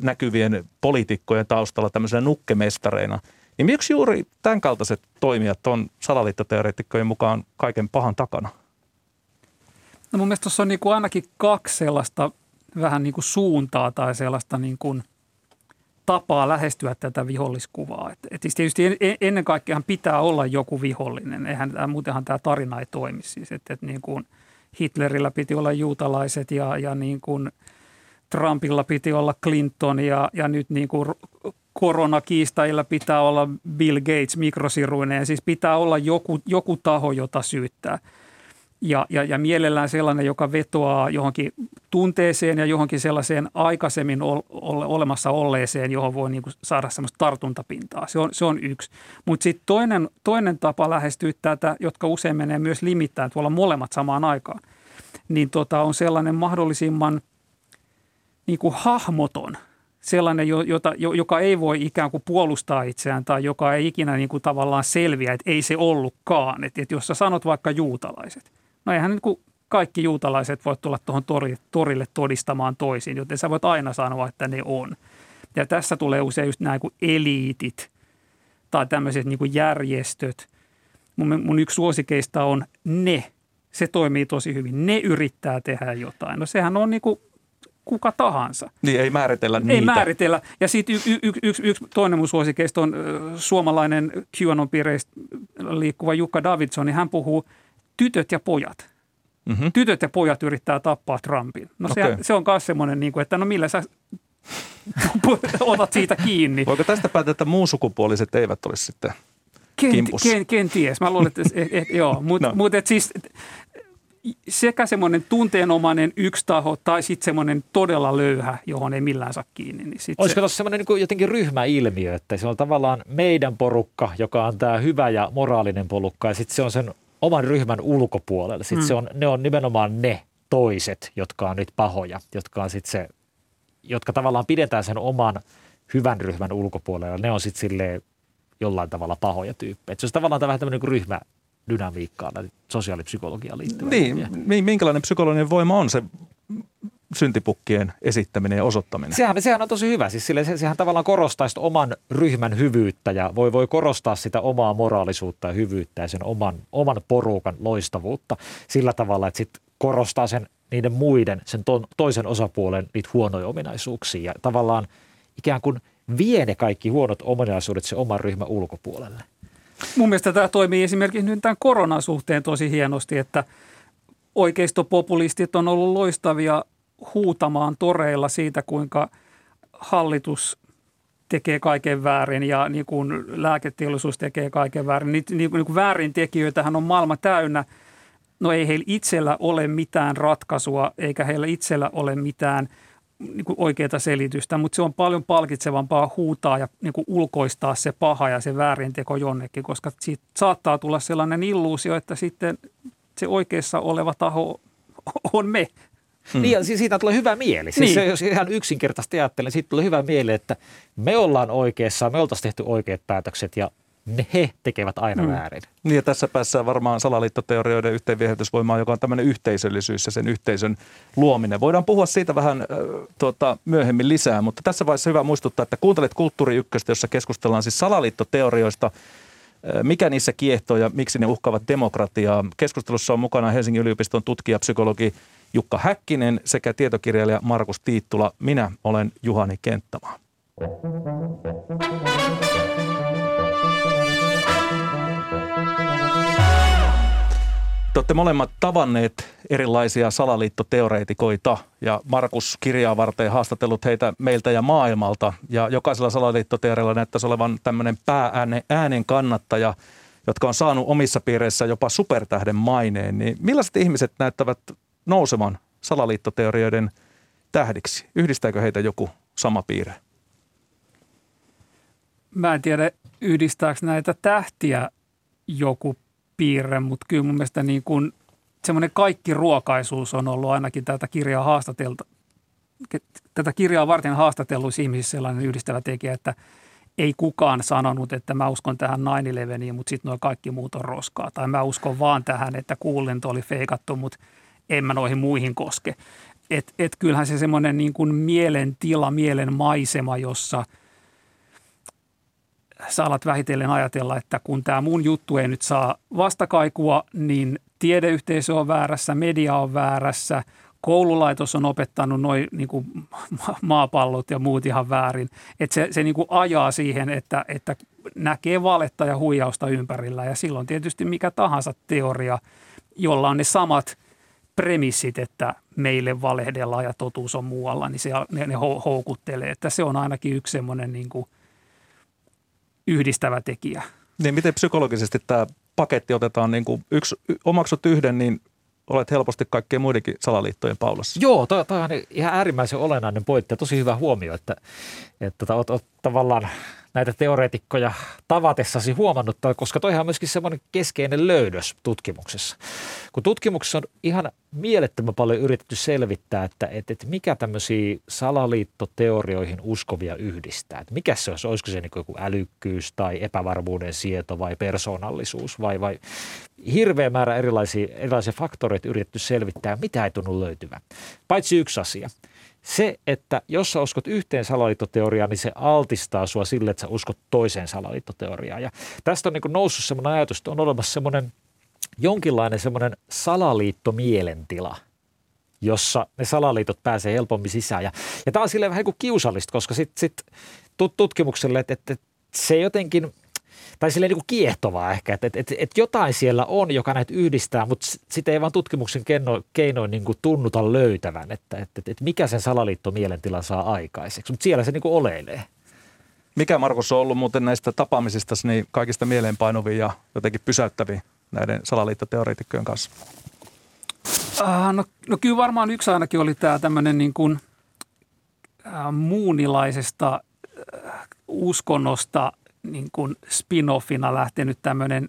näkyvien poliitikkojen taustalla tämmöisenä nukkemestareina. Niin miksi juuri tämän kaltaiset toimijat on salaliittoteoreetikkojen mukaan kaiken pahan takana? No mun mielestä tuossa on niin kuin ainakin kaksi sellaista vähän niin kuin suuntaa tai sellaista niin kuin – tapaa lähestyä tätä viholliskuvaa. Et, et siis tietysti en, ennen kaikkea pitää olla joku vihollinen, eihän, muutenhan tämä tarina ei toimi. Siis, et, et niin kuin Hitlerillä piti olla juutalaiset ja, ja niin kuin Trumpilla piti olla Clinton ja, ja nyt niin kuin koronakiistajilla pitää olla Bill Gates mikrosiruineen. Siis pitää olla joku, joku taho, jota syyttää – ja, ja, ja mielellään sellainen, joka vetoaa johonkin tunteeseen ja johonkin sellaiseen aikaisemmin ol, ole, olemassa olleeseen, johon voi niin kuin saada semmoista tartuntapintaa. Se on, se on yksi. Mutta sitten toinen, toinen tapa lähestyä tätä, jotka usein menee myös limittäin tuolla molemmat samaan aikaan, niin tota, on sellainen mahdollisimman niin kuin hahmoton – sellainen, jota, joka ei voi ikään kuin puolustaa itseään tai joka ei ikinä niin kuin tavallaan selviä, että ei se ollutkaan. Että, että jos sä sanot vaikka juutalaiset, No eihän niin kuin kaikki juutalaiset voi tulla tuohon torille, torille todistamaan toisin, joten sä voit aina sanoa, että ne on. Ja tässä tulee usein just nämä kuin eliitit tai tämmöiset niin kuin järjestöt. Mun, mun yksi suosikeista on ne. Se toimii tosi hyvin. Ne yrittää tehdä jotain. No sehän on niin kuin kuka tahansa. Niin ei määritellä niitä. Ei määritellä. Ja sitten y- y- y- yksi, yksi toinen mun suosikeista on suomalainen QAnon piireistä liikkuva Jukka Davidson, niin hän puhuu – tytöt ja pojat. Mm-hmm. Tytöt ja pojat yrittää tappaa Trumpin. No okay. se, se on myös semmoinen, niin kuin, että no millä sä otat siitä kiinni. Voiko tästä päätellä, että muun eivät olisi sitten Kent, ken, kenties. Mä luulen, että eh, eh, joo. Mutta no. mut, siis sekä semmoinen tunteenomainen yksi taho tai sitten semmoinen todella löyhä, johon ei millään saa kiinni. Niin sit Olisiko se, tuossa semmoinen niin jotenkin ryhmäilmiö, että se on tavallaan meidän porukka, joka on tämä hyvä ja moraalinen porukka ja sitten se on sen oman ryhmän ulkopuolella. Sitten mm. se on, ne on nimenomaan ne toiset, jotka on nyt pahoja, jotka on sitten se, jotka tavallaan pidetään sen oman hyvän ryhmän ulkopuolella. Ne on sitten silleen jollain tavalla pahoja tyyppejä. se on tavallaan vähän tämmöinen niin ryhmä dynamiikkaa sosiaalipsykologiaan liittyvä. Niin, minkälainen psykologinen voima on se syntipukkien esittäminen ja osoittaminen. Sehän, sehän on tosi hyvä. Siis sille, se, sehän tavallaan korostaa sitä oman ryhmän hyvyyttä ja voi, voi korostaa sitä omaa moraalisuutta ja hyvyyttä ja sen oman, oman porukan loistavuutta sillä tavalla, että sitten korostaa sen niiden muiden, sen to, toisen osapuolen niitä huonoja ominaisuuksia ja tavallaan ikään kuin vie ne kaikki huonot ominaisuudet se oman ryhmän ulkopuolelle. Mun mielestä tämä toimii esimerkiksi nyt tämän koronan suhteen tosi hienosti, että oikeistopopulistit on ollut loistavia huutamaan toreilla siitä, kuinka hallitus tekee kaiken väärin ja niin kuin lääketeollisuus tekee kaiken väärin. Niin, niin, niin kuin väärintekijöitähän on maailma täynnä. No ei heillä itsellä ole mitään ratkaisua eikä heillä itsellä ole mitään niin kuin oikeaa selitystä, mutta se on paljon palkitsevampaa huutaa ja niin kuin ulkoistaa se paha ja se väärinteko jonnekin, koska siitä saattaa tulla sellainen illuusio, että sitten se oikeassa oleva taho on me. Hmm. Niin, siis siitä tulee hyvä mieli. Siis niin. se, jos ihan yksinkertaisesti ajattelen, siitä tulee hyvä mieli, että me ollaan oikeassa, me oltaisiin tehty oikeat päätökset ja ne he tekevät aina hmm. väärin. Niin ja tässä päässä varmaan salaliittoteorioiden yhteenviehätysvoimaa, joka on tämmöinen yhteisöllisyys ja sen yhteisön luominen. Voidaan puhua siitä vähän äh, tuota, myöhemmin lisää, mutta tässä vaiheessa hyvä muistuttaa, että kuuntelet Kulttuuri Ykköstä, jossa keskustellaan siis salaliittoteorioista – mikä niissä kiehtoo ja miksi ne uhkaavat demokratiaa. Keskustelussa on mukana Helsingin yliopiston tutkija, psykologi Jukka Häkkinen sekä tietokirjailija Markus Tiittula. Minä olen Juhani Kenttämaa. Te olette molemmat tavanneet erilaisia salaliittoteoreetikoita ja Markus kirjaa varten haastatellut heitä meiltä ja maailmalta. Ja jokaisella salaliittoteorialla näyttäisi olevan tämmöinen päääänen kannattaja, jotka on saanut omissa piireissä jopa supertähden maineen. Niin millaiset ihmiset näyttävät nousevan salaliittoteorioiden tähdiksi? Yhdistääkö heitä joku sama piirre? Mä en tiedä, yhdistääkö näitä tähtiä joku piirre, mutta kyllä mun mielestä niin kuin semmoinen kaikki ruokaisuus on ollut ainakin tätä kirjaa haastatelta, tätä kirjaa varten haastatelluissa ihmisissä sellainen yhdistävä tekijä, että ei kukaan sanonut, että mä uskon tähän 9 mutta sitten nuo kaikki muut on roskaa. Tai mä uskon vaan tähän, että kuulento oli feikattu, mutta en mä noihin muihin koske. Et, et kyllähän se semmoinen niin kuin mielen tila, mielen maisema, jossa – sä alat vähitellen ajatella, että kun tämä mun juttu ei nyt saa vastakaikua, niin tiedeyhteisö on väärässä, media on väärässä, koululaitos on opettanut noin niin kuin maapallot ja muut ihan väärin. Että se, se niin kuin ajaa siihen, että, että näkee valetta ja huijausta ympärillä. Ja silloin tietysti mikä tahansa teoria, jolla on ne samat premissit, että meille valehdellaan ja totuus on muualla, niin se, ne, ne houkuttelee. Että se on ainakin yksi semmoinen niin kuin yhdistävä tekijä. Niin miten psykologisesti tämä paketti otetaan niin kuin yksi, omaksut yhden, niin olet helposti kaikkien muidenkin salaliittojen paulassa. Joo, toi on ihan äärimmäisen olennainen pointti ja tosi hyvä huomio, että, että tota, oot, oot tavallaan näitä teoreetikkoja tavatessasi huomannut, koska toihan on myöskin semmoinen keskeinen löydös tutkimuksessa. Kun tutkimuksessa on ihan mielettömän paljon yritetty selvittää, että, että, että mikä tämmöisiä salaliittoteorioihin uskovia yhdistää. Että mikä se olisi, olisiko se niin joku älykkyys tai epävarmuuden sieto vai persoonallisuus vai, vai hirveä määrä erilaisia, erilaisia faktoreita yritetty selvittää, mitä ei tunnu löytyvän. Paitsi yksi asia – se, että jos sä uskot yhteen salaliittoteoriaan, niin se altistaa sua sille, että sä uskot toiseen salaliittoteoriaan. Ja tästä on niin noussut semmoinen ajatus, että on olemassa semmoinen jonkinlainen semmoinen salaliittomielentila, jossa ne salaliitot pääsee helpommin sisään. Ja, ja tämä on silleen vähän kuin kiusallista, koska sitten sit tutkimukselle, että, että se jotenkin – tai silleen niin kuin kiehtovaa ehkä, että, että, että, että jotain siellä on, joka näitä yhdistää, mutta sitä ei vaan tutkimuksen keino, keinoin niin kuin tunnuta löytävän, että, että, että, että mikä sen salaliittomielentila saa aikaiseksi, mutta siellä se niin kuin oleilee. Mikä Markus on ollut muuten näistä tapaamisista niin kaikista mieleenpainuvia ja jotenkin pysäyttäviä näiden salaliittoteoreetikkojen kanssa? Uh, no, no kyllä varmaan yksi ainakin oli tämä tämmöinen niin kuin, uh, muunilaisesta uh, uskonnosta niin spin-offina lähtenyt tämmöinen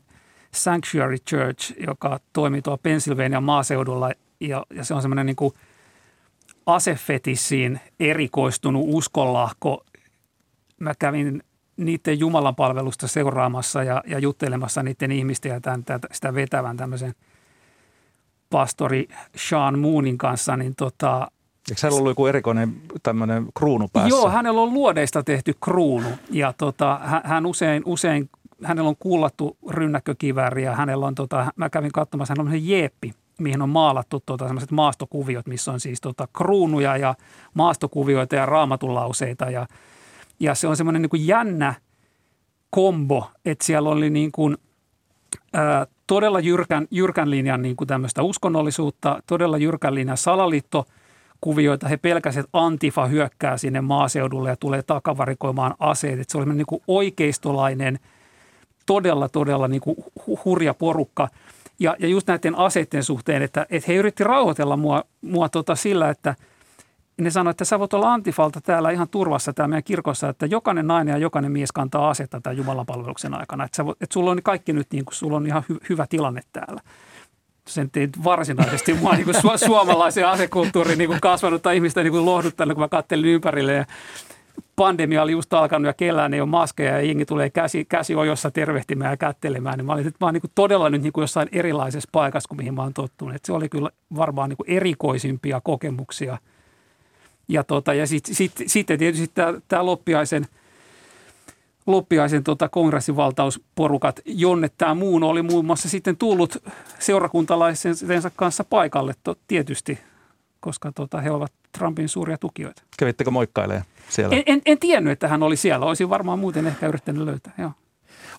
Sanctuary Church, joka toimii tuolla Pennsylvania maaseudulla ja, ja se on semmoinen niin kuin asefetissiin erikoistunut uskonlahko. Mä kävin niiden Jumalan palvelusta seuraamassa ja, ja juttelemassa niiden ihmisten ja tämän, tämän, sitä vetävän tämmöisen pastori Sean Moonin kanssa, niin tota, Eikö hänellä ollut joku erikoinen tämmöinen kruunu päässä? Joo, hänellä on luodeista tehty kruunu ja tota, hän usein, usein, hänellä on kuullattu rynnäkkökivääri ja hänellä on, tota, mä kävin katsomassa, hänellä on se jeeppi, mihin on maalattu tota, sellaiset maastokuviot, missä on siis tota, kruunuja ja maastokuvioita ja raamatulauseita ja, ja se on semmoinen niin kuin jännä kombo, että siellä oli niin kuin, ää, todella jyrkän, jyrkän linjan niin kuin tämmöistä uskonnollisuutta, todella jyrkän linjan salaliitto – kuvioita. He pelkäsivät, että Antifa hyökkää sinne maaseudulle ja tulee takavarikoimaan aseet. Että se oli niin kuin oikeistolainen, todella, todella niin kuin hurja porukka. Ja, ja just näiden aseiden suhteen, että, että he yritti rauhoitella mua, mua tota sillä, että ne sanoivat, että sä voit olla Antifalta täällä ihan turvassa täällä meidän kirkossa, että jokainen nainen ja jokainen mies kantaa asetta tämän Jumalan palveluksen aikana. Että, sä voit, että sulla on kaikki nyt, niin kuin, sulla on ihan hy, hyvä tilanne täällä sen ei varsinaisesti mua niin kuin su- suomalaisen asekulttuurin niin kuin kasvanutta ihmistä niin kuin lohduttanut, kun mä kattelin ympärille ja pandemia oli just alkanut ja kellään ei ole maskeja ja jengi tulee käsi, käsi ojossa tervehtimään ja kättelemään, niin mä olin, että mä niin todella nyt niin kuin jossain erilaisessa paikassa kuin mihin mä oon tottunut. Että se oli kyllä varmaan niin kuin erikoisimpia kokemuksia. Ja, tota, ja sitten sit, sit tietysti tämä loppiaisen – loppiaisen tota, kongressivaltausporukat, jonne tämä muun oli muun muassa sitten tullut seurakuntalaisensa kanssa paikalle to, tietysti, koska tota, he ovat Trumpin suuria tukijoita. Kävittekö moikkailemaan siellä? En, en, en tiennyt, että hän oli siellä. Olisin varmaan muuten ehkä yrittänyt löytää, joo.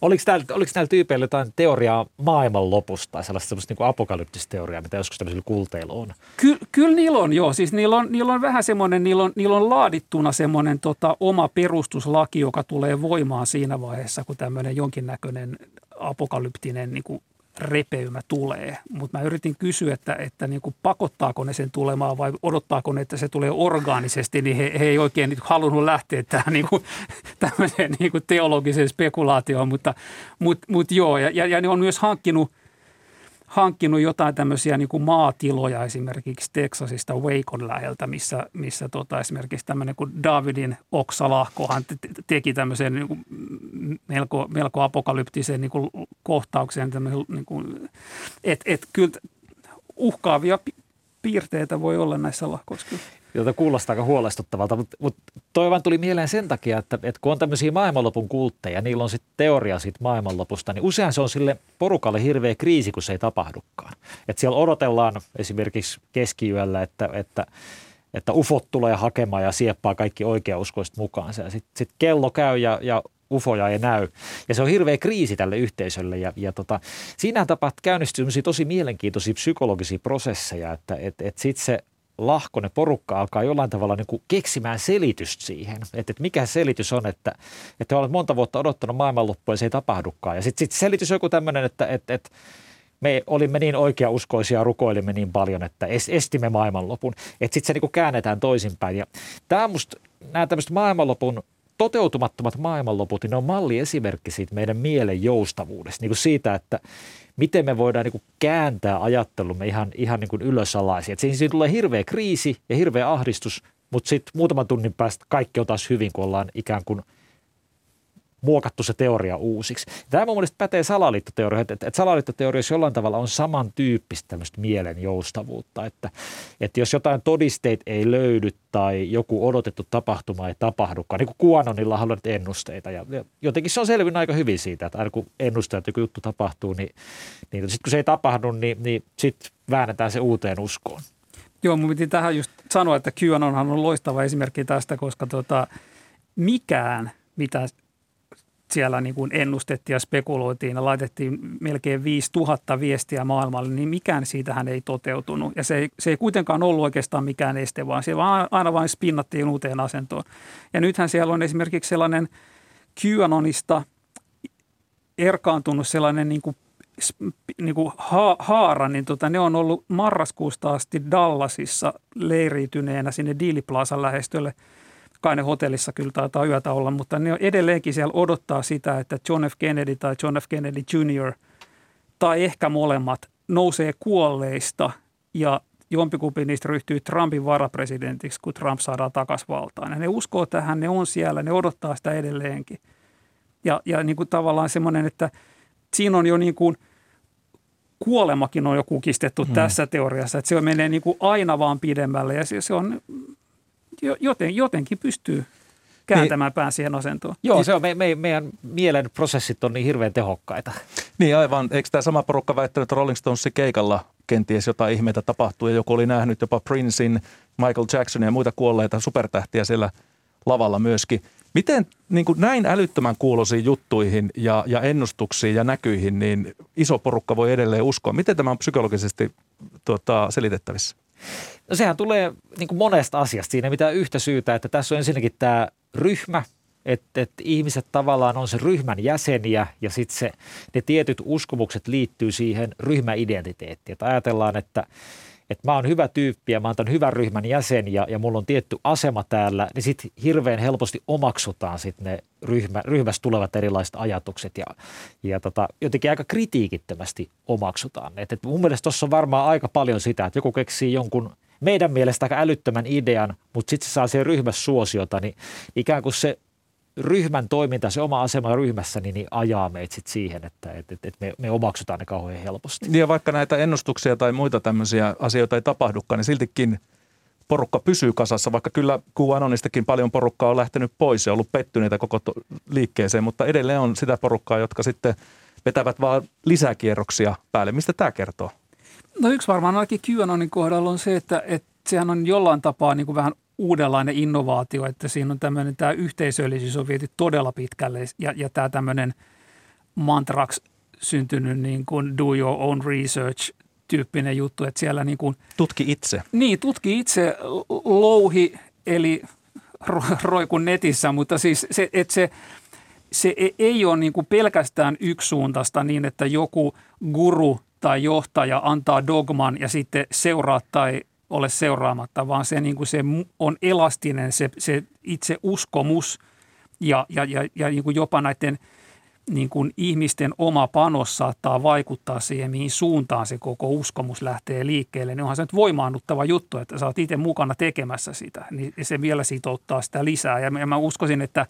Oliko, täällä, oliko näillä tyypeillä jotain teoriaa maailmanlopusta tai sellaista, sellaista niin apokalyptista teoriaa, mitä joskus tämmöisillä kulteilla on? Ky, kyllä niillä on, joo. Siis niillä on, niillä on vähän semmoinen, niillä on, niillä on laadittuna semmoinen tota, oma perustuslaki, joka tulee voimaan siinä vaiheessa, kun tämmöinen jonkinnäköinen apokalyptinen niin kuin repeymä tulee. Mutta mä yritin kysyä, että, että niin kuin pakottaako ne sen tulemaan vai odottaako ne, että se tulee orgaanisesti, niin he, he ei oikein niin halunnut lähteä tähän niin kuin, tämmöiseen niin kuin teologiseen spekulaatioon, mutta mut, mut joo, ja, ja, ja ne on myös hankkinut – hankkinut jotain tämmöisiä niin kuin maatiloja esimerkiksi Texasista Wacon läheltä, missä, missä tota, esimerkiksi tämmöinen kuin Davidin oksalahkohan teki tämmöisen niin kuin melko, melko apokalyptisen niin kuin kohtauksen. Niin kuin, et, et kyllä uhkaavia piirteitä voi olla näissä lahkoissa jota kuulostaa aika huolestuttavalta, mutta mut toi vaan tuli mieleen sen takia, että, että kun on tämmöisiä maailmanlopun kultteja, niillä on sitten teoria siitä maailmanlopusta, niin usein se on sille porukalle hirveä kriisi, kun se ei tapahdukaan. Että siellä odotellaan esimerkiksi keskiyöllä, että, että että ufot tulee hakemaan ja sieppaa kaikki oikeauskoiset mukaan. Ja sitten sit kello käy ja, ja ufoja ei näy. Ja se on hirveä kriisi tälle yhteisölle. Ja, ja tota, siinä tapahtuu käynnistyy tosi mielenkiintoisia psykologisia prosesseja, että et, et sitten se lahkonen porukka alkaa jollain tavalla niin kuin keksimään selitystä siihen, että, että mikä selitys on, että, että olet monta vuotta odottanut maailmanloppua ja se ei tapahdukaan. Ja sitten sit selitys on joku tämmöinen, että, että, että me olimme niin oikeauskoisia, rukoilimme niin paljon, että estimme maailmanlopun. Että sitten se niin kuin käännetään toisinpäin. Ja tämä musta, nämä tämmöiset maailmanlopun toteutumattomat maailmanloput, niin ne on malli esimerkki siitä meidän mielen joustavuudesta, niin kuin siitä, että miten me voidaan niin kuin kääntää ajattelumme ihan, ihan niin kuin ylösalaisin. Että siinä tulee hirveä kriisi ja hirveä ahdistus, mutta sitten muutaman tunnin päästä kaikki on taas hyvin, kun ollaan ikään kuin – muokattu se teoria uusiksi. Tämä mun mielestä pätee salaliittoteoria, että, että salaliittoteoriassa jollain tavalla on samantyyppistä tämmöistä mielen joustavuutta, että, että jos jotain todisteita ei löydy tai joku odotettu tapahtuma ei tapahdukaan, niin kuin Quanonilla haluan ennusteita ja, ja jotenkin se on selvinnyt aika hyvin siitä, että aina kun ennustaa, että joku juttu tapahtuu, niin, niin sitten kun se ei tapahdu, niin, niin sitten väännetään se uuteen uskoon. Joo, mun piti tähän just sanoa, että QAnonhan on loistava esimerkki tästä, koska tota, mikään, mitä siellä niin kuin ennustettiin ja spekuloitiin ja laitettiin melkein 5000 viestiä maailmalle, niin mikään siitähän ei toteutunut. Ja se ei, se ei kuitenkaan ollut oikeastaan mikään este, vaan se vaan aina vain spinnattiin uuteen asentoon. Ja nythän siellä on esimerkiksi sellainen QAnonista erkaantunut sellainen niin kuin niin kuin ha, haara, niin tota, ne on ollut marraskuusta asti Dallasissa leiriytyneenä sinne Dealey Plazan lähestölle. Kai ne hotellissa kyllä taitaa yötä olla, mutta ne on edelleenkin siellä odottaa sitä, että John F. Kennedy tai John F. Kennedy Jr. tai ehkä molemmat nousee kuolleista ja jompikumpi niistä ryhtyy Trumpin varapresidentiksi, kun Trump saadaan takaisin valtaan. Ja ne uskoo tähän, ne on siellä, ne odottaa sitä edelleenkin. Ja, ja niin kuin tavallaan semmoinen, että siinä on jo niin kuin kuolemakin on jo kukistettu hmm. tässä teoriassa, että se menee niin kuin aina vaan pidemmälle ja se, se on joten, jotenkin pystyy kääntämään niin, pään siihen asentoon. Joo, se on, me, me, meidän mielen prosessit on niin hirveän tehokkaita. Niin aivan. Eikö tämä sama porukka väittänyt, että Rolling Stonesin keikalla kenties jotain ihmeitä tapahtuu ja joku oli nähnyt jopa Princein, Michael Jacksonin ja muita kuolleita supertähtiä siellä lavalla myöskin. Miten niin kuin näin älyttömän kuulosiin juttuihin ja, ja ennustuksiin ja näkyihin, niin iso porukka voi edelleen uskoa? Miten tämä on psykologisesti tuota, selitettävissä? No sehän tulee niin kuin monesta asiasta siinä, mitä yhtä syytä, että tässä on ensinnäkin tämä ryhmä, että, että ihmiset tavallaan on se ryhmän jäseniä ja sitten ne tietyt uskomukset liittyy siihen ryhmäidentiteettiin. Että ajatellaan, että, että mä oon hyvä tyyppi ja mä oon tämän hyvän ryhmän jäsen ja, ja mulla on tietty asema täällä, niin sitten hirveän helposti omaksutaan sitten ne ryhmä, ryhmästä tulevat erilaiset ajatukset ja, ja tota, jotenkin aika kritiikittömästi omaksutaan. Et, et mun mielestä tuossa on varmaan aika paljon sitä, että joku keksii jonkun meidän mielestä aika älyttömän idean, mutta sitten se saa siihen ryhmässä suosiota, niin ikään kuin se ryhmän toiminta, se oma asema ryhmässä, niin, niin ajaa meitä sit siihen, että et, et, et me, me omaksutaan ne kauhean helposti. Niin ja vaikka näitä ennustuksia tai muita tämmöisiä asioita ei tapahdukaan, niin siltikin porukka pysyy kasassa, vaikka kyllä QAnonistakin paljon porukkaa on lähtenyt pois ja ollut pettyneitä koko to- liikkeeseen, mutta edelleen on sitä porukkaa, jotka sitten vetävät vaan lisäkierroksia päälle. Mistä tämä kertoo? No yksi varmaan ainakin QAnonin kohdalla on se, että, että sehän on jollain tapaa niin kuin vähän uudenlainen innovaatio, että siinä on tämmöinen, tämä yhteisöllisyys on viety todella pitkälle ja, ja tämä tämmöinen mantraksi syntynyt niin kuin do your own research tyyppinen juttu, että siellä niin kuin, Tutki itse. Niin, tutki itse louhi, eli roikun netissä, mutta siis se, että se, se e-, ei ole niin kuin pelkästään yksisuuntaista niin, että joku guru tai johtaja antaa dogman ja sitten seuraa tai ole seuraamatta, vaan se, niin kuin se on elastinen se, se itse uskomus ja, ja, ja, ja niin kuin jopa näiden niin kuin ihmisten oma panos saattaa vaikuttaa siihen, mihin suuntaan se koko uskomus lähtee liikkeelle. Niin onhan se nyt voimaannuttava juttu, että sä oot itse mukana tekemässä sitä, niin se vielä sitouttaa sitä lisää. Ja mä uskoisin, että,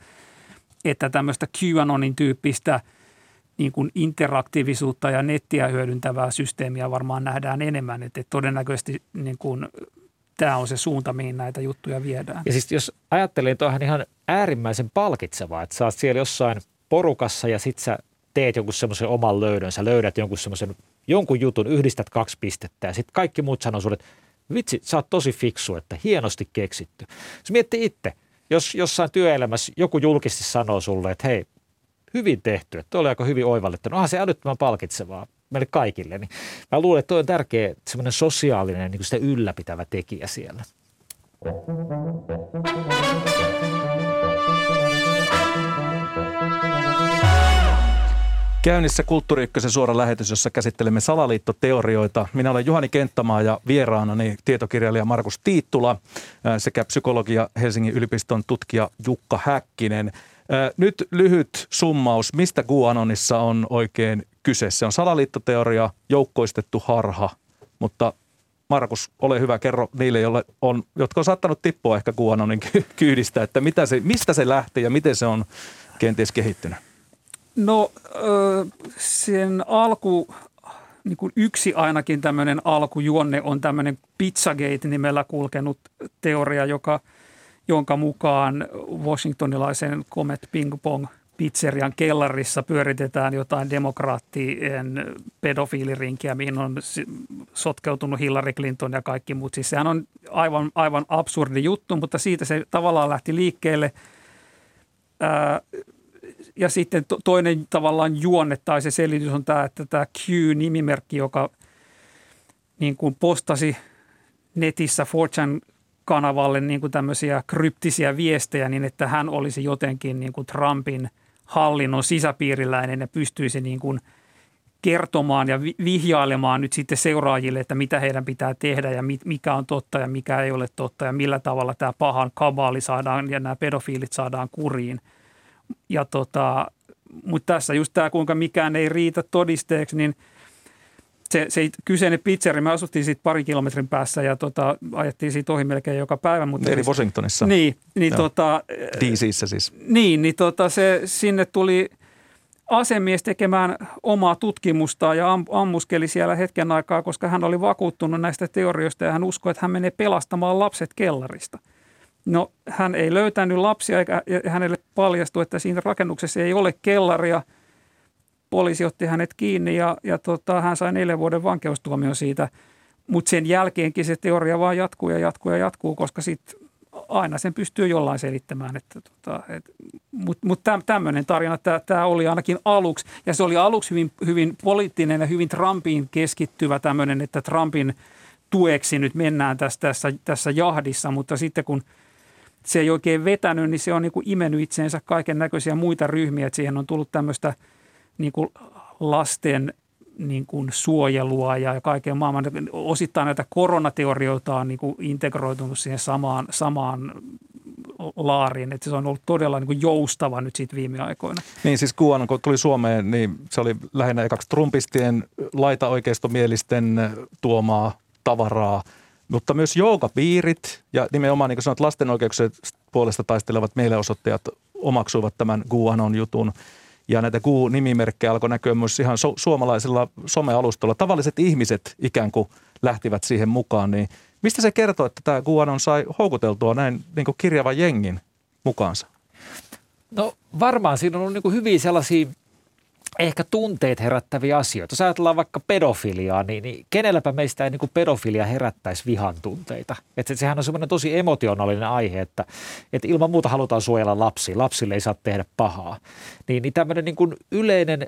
että tämmöistä QAnonin tyyppistä – niin kuin interaktiivisuutta ja nettiä hyödyntävää systeemiä varmaan nähdään enemmän, että todennäköisesti niin kuin tämä on se suunta, mihin näitä juttuja viedään. Ja siis jos ajattelee, niin on ihan äärimmäisen palkitsevaa, että sä oot siellä jossain porukassa ja sit sä teet jonkun semmoisen oman löydön, sä löydät jonkun semmoisen jonkun jutun, yhdistät kaksi pistettä ja sitten kaikki muut sanoo sulle, että vitsi, sä oot tosi fiksu, että hienosti keksitty. Se miettii itse, jos jossain työelämässä joku julkisesti sanoo sulle, että hei, hyvin tehty, että oli aika hyvin oivallettu. No, onhan se älyttömän palkitsevaa meille kaikille. Niin mä luulen, että toi on tärkeä semmoinen sosiaalinen niin sitä ylläpitävä tekijä siellä. Käynnissä Kulttuuri suora lähetys, jossa käsittelemme salaliittoteorioita. Minä olen Juhani Kenttämaa ja vieraanani tietokirjailija Markus Tiittula sekä psykologia Helsingin yliopiston tutkija Jukka Häkkinen. Nyt lyhyt summaus, mistä QAnonissa on oikein kyse. Se on salaliittoteoria, joukkoistettu harha, mutta Markus, ole hyvä, kerro niille, joille on, jotka on saattanut tippua ehkä QAnonin kyydistä, että mitä se, mistä se lähti ja miten se on kenties kehittynyt? No sen alku, niin kuin yksi ainakin tämmöinen alkujuonne on tämmöinen Pizzagate-nimellä kulkenut teoria, joka – jonka mukaan washingtonilaisen Comet Ping Pong pizzerian kellarissa pyöritetään jotain demokraattien pedofiilirinkiä, mihin on sotkeutunut Hillary Clinton ja kaikki muut. Siis sehän on aivan, aivan absurdi juttu, mutta siitä se tavallaan lähti liikkeelle. Ää, ja sitten to, toinen tavallaan juonne tai se selitys on tämä, että tämä Q-nimimerkki, joka niin kuin postasi netissä Fortune kanavalle niin kuin tämmöisiä kryptisiä viestejä niin, että hän olisi jotenkin niin kuin Trumpin hallinnon sisäpiiriläinen ja pystyisi niin kuin kertomaan ja vihjailemaan nyt sitten seuraajille, että mitä heidän pitää tehdä ja mikä on totta ja mikä ei ole totta ja millä tavalla tämä pahan kabaali saadaan ja nämä pedofiilit saadaan kuriin. Ja tota, mutta tässä just tämä, kuinka mikään ei riitä todisteeksi, niin se, se kyseinen pizzeri, me asuttiin siitä parin kilometrin päässä ja tota, ajettiin siitä ohi melkein joka päivä. Mutta Eli Washingtonissa. Niin. niin tota, DCissä siis. Niin, niin tota, se, sinne tuli asemies tekemään omaa tutkimusta ja am, ammuskeli siellä hetken aikaa, koska hän oli vakuuttunut näistä teorioista ja hän uskoi, että hän menee pelastamaan lapset kellarista. No hän ei löytänyt lapsia eikä hänelle paljastui, että siinä rakennuksessa ei ole kellaria. Poliisi otti hänet kiinni ja, ja tota, hän sai neljän vuoden vankeustuomio siitä. Mutta sen jälkeenkin se teoria vaan jatkuu ja jatkuu ja jatkuu, koska sitten aina sen pystyy jollain selittämään. Että, tota, et, Mutta mut tämmöinen tarina, tämä oli ainakin aluksi, ja se oli aluksi hyvin, hyvin poliittinen ja hyvin Trumpiin keskittyvä tämmöinen, että Trumpin tueksi nyt mennään tässä, tässä, tässä jahdissa, mutta sitten kun se ei oikein vetänyt, niin se on niin kuin imennyt itseensä kaiken näköisiä muita ryhmiä, että siihen on tullut tämmöistä niin kuin lasten niin kuin suojelua ja kaiken maailman, osittain näitä koronateorioita on niin kuin integroitunut siihen samaan, samaan laariin, että se on ollut todella niin kuin joustava nyt siitä viime aikoina. Niin siis Kuan, kun tuli Suomeen, niin se oli lähinnä ekaksi trumpistien laita-oikeistomielisten tuomaa tavaraa, mutta myös joogapiirit ja nimenomaan niin kuin sanot, lasten oikeuksien puolesta taistelevat mielenosoittajat omaksuivat tämän Guanon jutun – ja näitä Q-nimimerkkejä alkoi näkyä myös ihan su- suomalaisilla somealustoilla. Tavalliset ihmiset ikään kuin lähtivät siihen mukaan. Niin mistä se kertoo, että tämä QAnon sai houkuteltua näin niin kirjavan jengin mukaansa? No varmaan siinä on niin hyvin sellaisia ehkä tunteet herättäviä asioita. Jos ajatellaan vaikka pedofiliaa, niin, niin kenelläpä meistä ei niin kuin pedofilia herättäisi vihan tunteita. Että sehän on semmoinen tosi emotionaalinen aihe, että, että ilman muuta halutaan suojella lapsia. Lapsille ei saa tehdä pahaa. Niin, niin tämmöinen niin kuin yleinen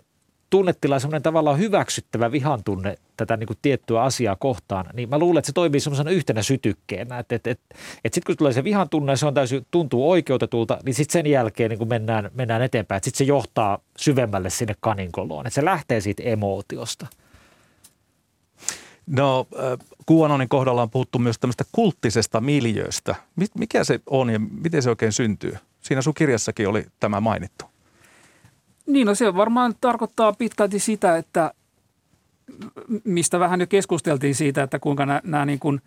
tunnetila semmoinen tavallaan hyväksyttävä vihan tunne tätä niin kuin tiettyä asiaa kohtaan, niin mä luulen, että se toimii semmoisena yhtenä sytykkeenä. Että et, et, et sitten kun tulee se vihan tunne, se on täysin, tuntuu oikeutetulta, niin sitten sen jälkeen niin kuin mennään, mennään eteenpäin. Sitten se johtaa syvemmälle sinne kaninkoloon. Että se lähtee siitä emootiosta. No, Kuanonin kohdalla on puhuttu myös tämmöistä kulttisesta miljööstä. Mikä se on ja miten se oikein syntyy? Siinä sun kirjassakin oli tämä mainittu. Niin, no se varmaan tarkoittaa pitkälti sitä, että mistä vähän jo keskusteltiin siitä, että kuinka nämä, nämä niin kuin,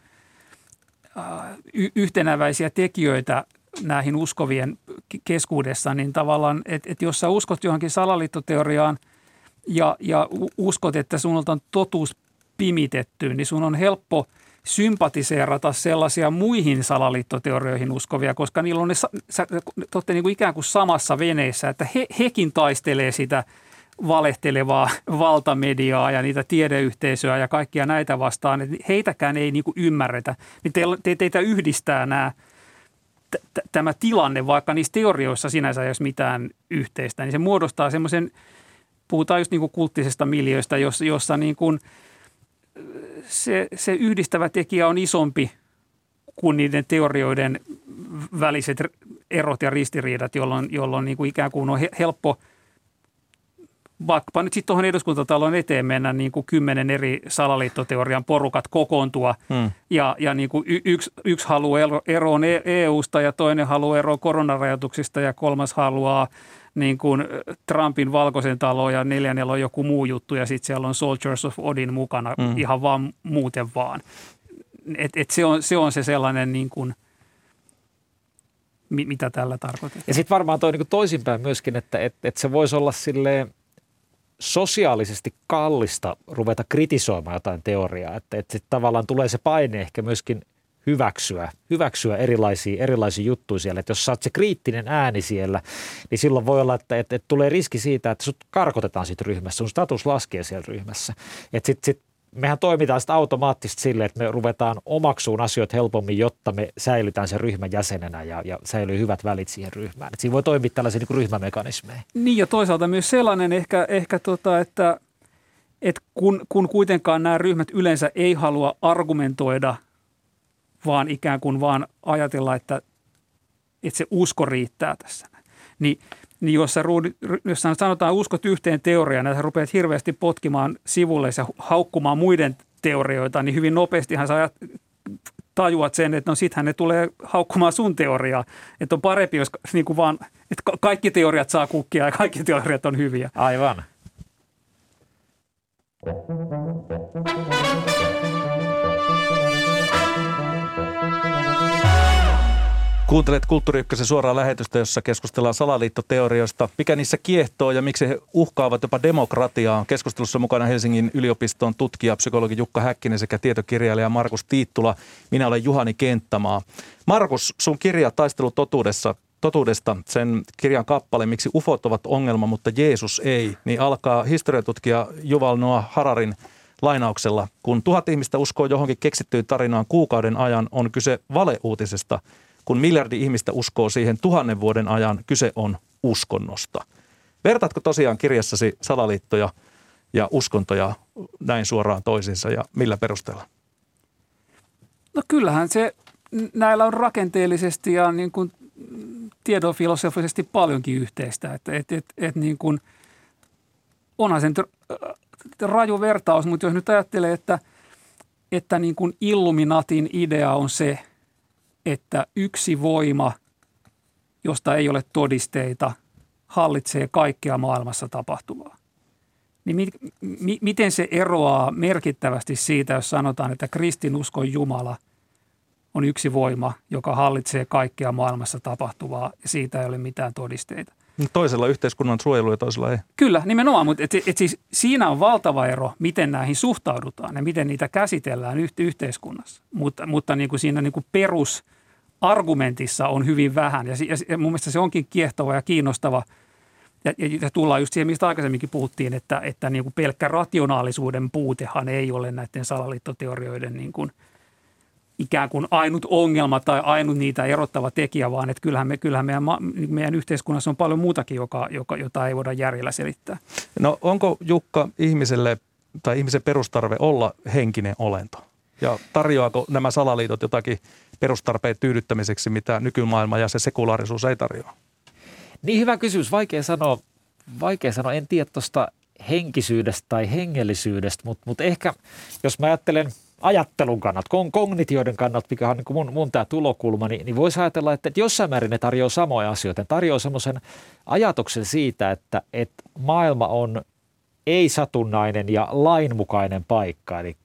äh, yhtenäväisiä tekijöitä näihin uskovien keskuudessa, niin tavallaan, että, että jos sä uskot johonkin salaliittoteoriaan ja, ja uskot, että sunulta on totuus pimitetty, niin sun on helppo – sympatiseerata sellaisia muihin salaliittoteorioihin uskovia, koska niillä on ne, te olette niin kuin ikään kuin samassa veneessä, että he, hekin taistelee sitä valehtelevaa valtamediaa ja niitä tiedeyhteisöä ja kaikkia näitä vastaan, että heitäkään ei niin kuin ymmärretä. Te, te, teitä yhdistää nämä, t- tämä tilanne, vaikka niissä teorioissa sinänsä ei olisi mitään yhteistä, niin se muodostaa semmoisen, puhutaan just niin kuin kulttisesta miljöistä, jossa, jossa niin kuin – se, se yhdistävä tekijä on isompi kuin niiden teorioiden väliset erot ja ristiriidat, jolloin, jolloin niin kuin ikään kuin on helppo vaikkapa nyt sitten tuohon eduskuntatalon eteen mennä niin kuin kymmenen eri salaliittoteorian porukat kokoontua hmm. ja, ja niin kuin y- yksi, yksi haluaa eroon EU-sta ja toinen haluaa eroon koronarajoituksista ja kolmas haluaa niin kuin Trumpin valkoisen talo ja neljännellä on joku muu juttu ja sitten siellä on Soldiers of Odin mukana mm. ihan vaan muuten vaan. Et, et se, on, se on se sellainen niin kuin, mitä tällä tarkoitetaan. Ja sitten varmaan toi niin toisinpäin myöskin, että et, et se voisi olla silleen sosiaalisesti kallista ruveta kritisoimaan jotain teoriaa, että, että tavallaan tulee se paine ehkä myöskin – hyväksyä, hyväksyä erilaisia, erilaisia juttuja siellä. Että jos sä oot se kriittinen ääni siellä, niin silloin voi olla, että, että, että tulee riski siitä, että sut karkotetaan siitä ryhmässä, sun status laskee siellä ryhmässä. Että sit, sit mehän toimitaan sitten automaattisesti silleen, että me ruvetaan omaksuun asioita helpommin, jotta me säilytään sen ryhmän jäsenenä ja, ja säilyy hyvät välit siihen ryhmään. Et siinä voi toimia tällaisia niin ryhmämekanismeja. Niin ja toisaalta myös sellainen ehkä, ehkä tota, että, että kun, kun kuitenkaan nämä ryhmät yleensä ei halua argumentoida – vaan ikään kuin vaan ajatella, että, että se usko riittää tässä. Niin niin jos, sä jos sanotaan uskot yhteen teoriaan, että sä rupeat hirveästi potkimaan sivulle ja haukkumaan muiden teorioita, niin hyvin nopeastihan sä tajuat sen, että no sittenhän ne tulee haukkumaan sun teoriaa. Että on parempi, jos niin kuin vaan, että kaikki teoriat saa kukkia ja kaikki teoriat on hyviä. Aivan. Kuuntelet Kulttuuri suoraa lähetystä, jossa keskustellaan salaliittoteorioista, mikä niissä kiehtoo ja miksi he uhkaavat jopa demokratiaa. Keskustelussa mukana Helsingin yliopiston tutkija, psykologi Jukka Häkkinen sekä tietokirjailija Markus Tiittula. Minä olen Juhani Kenttämaa. Markus, sun kirja Taistelu totuudessa totuudesta, sen kirjan kappale, miksi ufot ovat ongelma, mutta Jeesus ei, niin alkaa historiatutkija Juval Noah Hararin lainauksella. Kun tuhat ihmistä uskoo johonkin keksittyyn tarinaan kuukauden ajan, on kyse valeuutisesta – kun miljardi ihmistä uskoo siihen tuhannen vuoden ajan, kyse on uskonnosta. Vertaatko tosiaan kirjassasi salaliittoja ja uskontoja näin suoraan toisiinsa ja millä perusteella? No kyllähän se näillä on rakenteellisesti ja niin kuin tiedonfilosofisesti paljonkin yhteistä. Että, et, et, et niin kuin, onhan sen raju vertaus, mutta jos nyt ajattelee, että, että niin kuin Illuminatin idea on se – että yksi voima, josta ei ole todisteita, hallitsee kaikkea maailmassa tapahtuvaa. Niin mi, mi, miten se eroaa merkittävästi siitä, jos sanotaan, että kristinuskon Jumala on yksi voima, joka hallitsee kaikkea maailmassa tapahtuvaa ja siitä ei ole mitään todisteita. Toisella yhteiskunnan suojelu ja toisella ei. Kyllä, nimenomaan, mutta et, et siis siinä on valtava ero, miten näihin suhtaudutaan ja miten niitä käsitellään yhteiskunnassa. Mutta, mutta niin kuin siinä niin kuin perusargumentissa on hyvin vähän ja, ja, ja mun mielestä se onkin kiehtova ja kiinnostava. Ja, ja, ja tullaan just siihen, mistä aikaisemminkin puhuttiin, että, että niin kuin pelkkä rationaalisuuden puutehan ei ole näiden salaliittoteorioiden niin kuin – ikään kuin ainut ongelma tai ainut niitä erottava tekijä, vaan että kyllähän, me, kyllähän meidän, meidän yhteiskunnassa on paljon muutakin, joka, joka, jota ei voida järjellä selittää. No onko Jukka ihmiselle tai ihmisen perustarve olla henkinen olento? Ja tarjoako nämä salaliitot jotakin perustarpeen tyydyttämiseksi, mitä nykymaailma ja se sekulaarisuus ei tarjoa? Niin hyvä kysymys. Vaikea sanoa, vaikea sanoa. en tiedä tuosta henkisyydestä tai hengellisyydestä, mutta, mutta ehkä jos mä ajattelen – ajattelun kannat, kognitioiden kannat, mikä on niin kuin mun, mun tämä tulokulma, niin, niin voisi ajatella, että, että jossain määrin ne tarjoaa samoja asioita. Ne tarjoaa semmoisen ajatuksen siitä, että, että maailma on ei-satunnainen ja lainmukainen paikka. Eli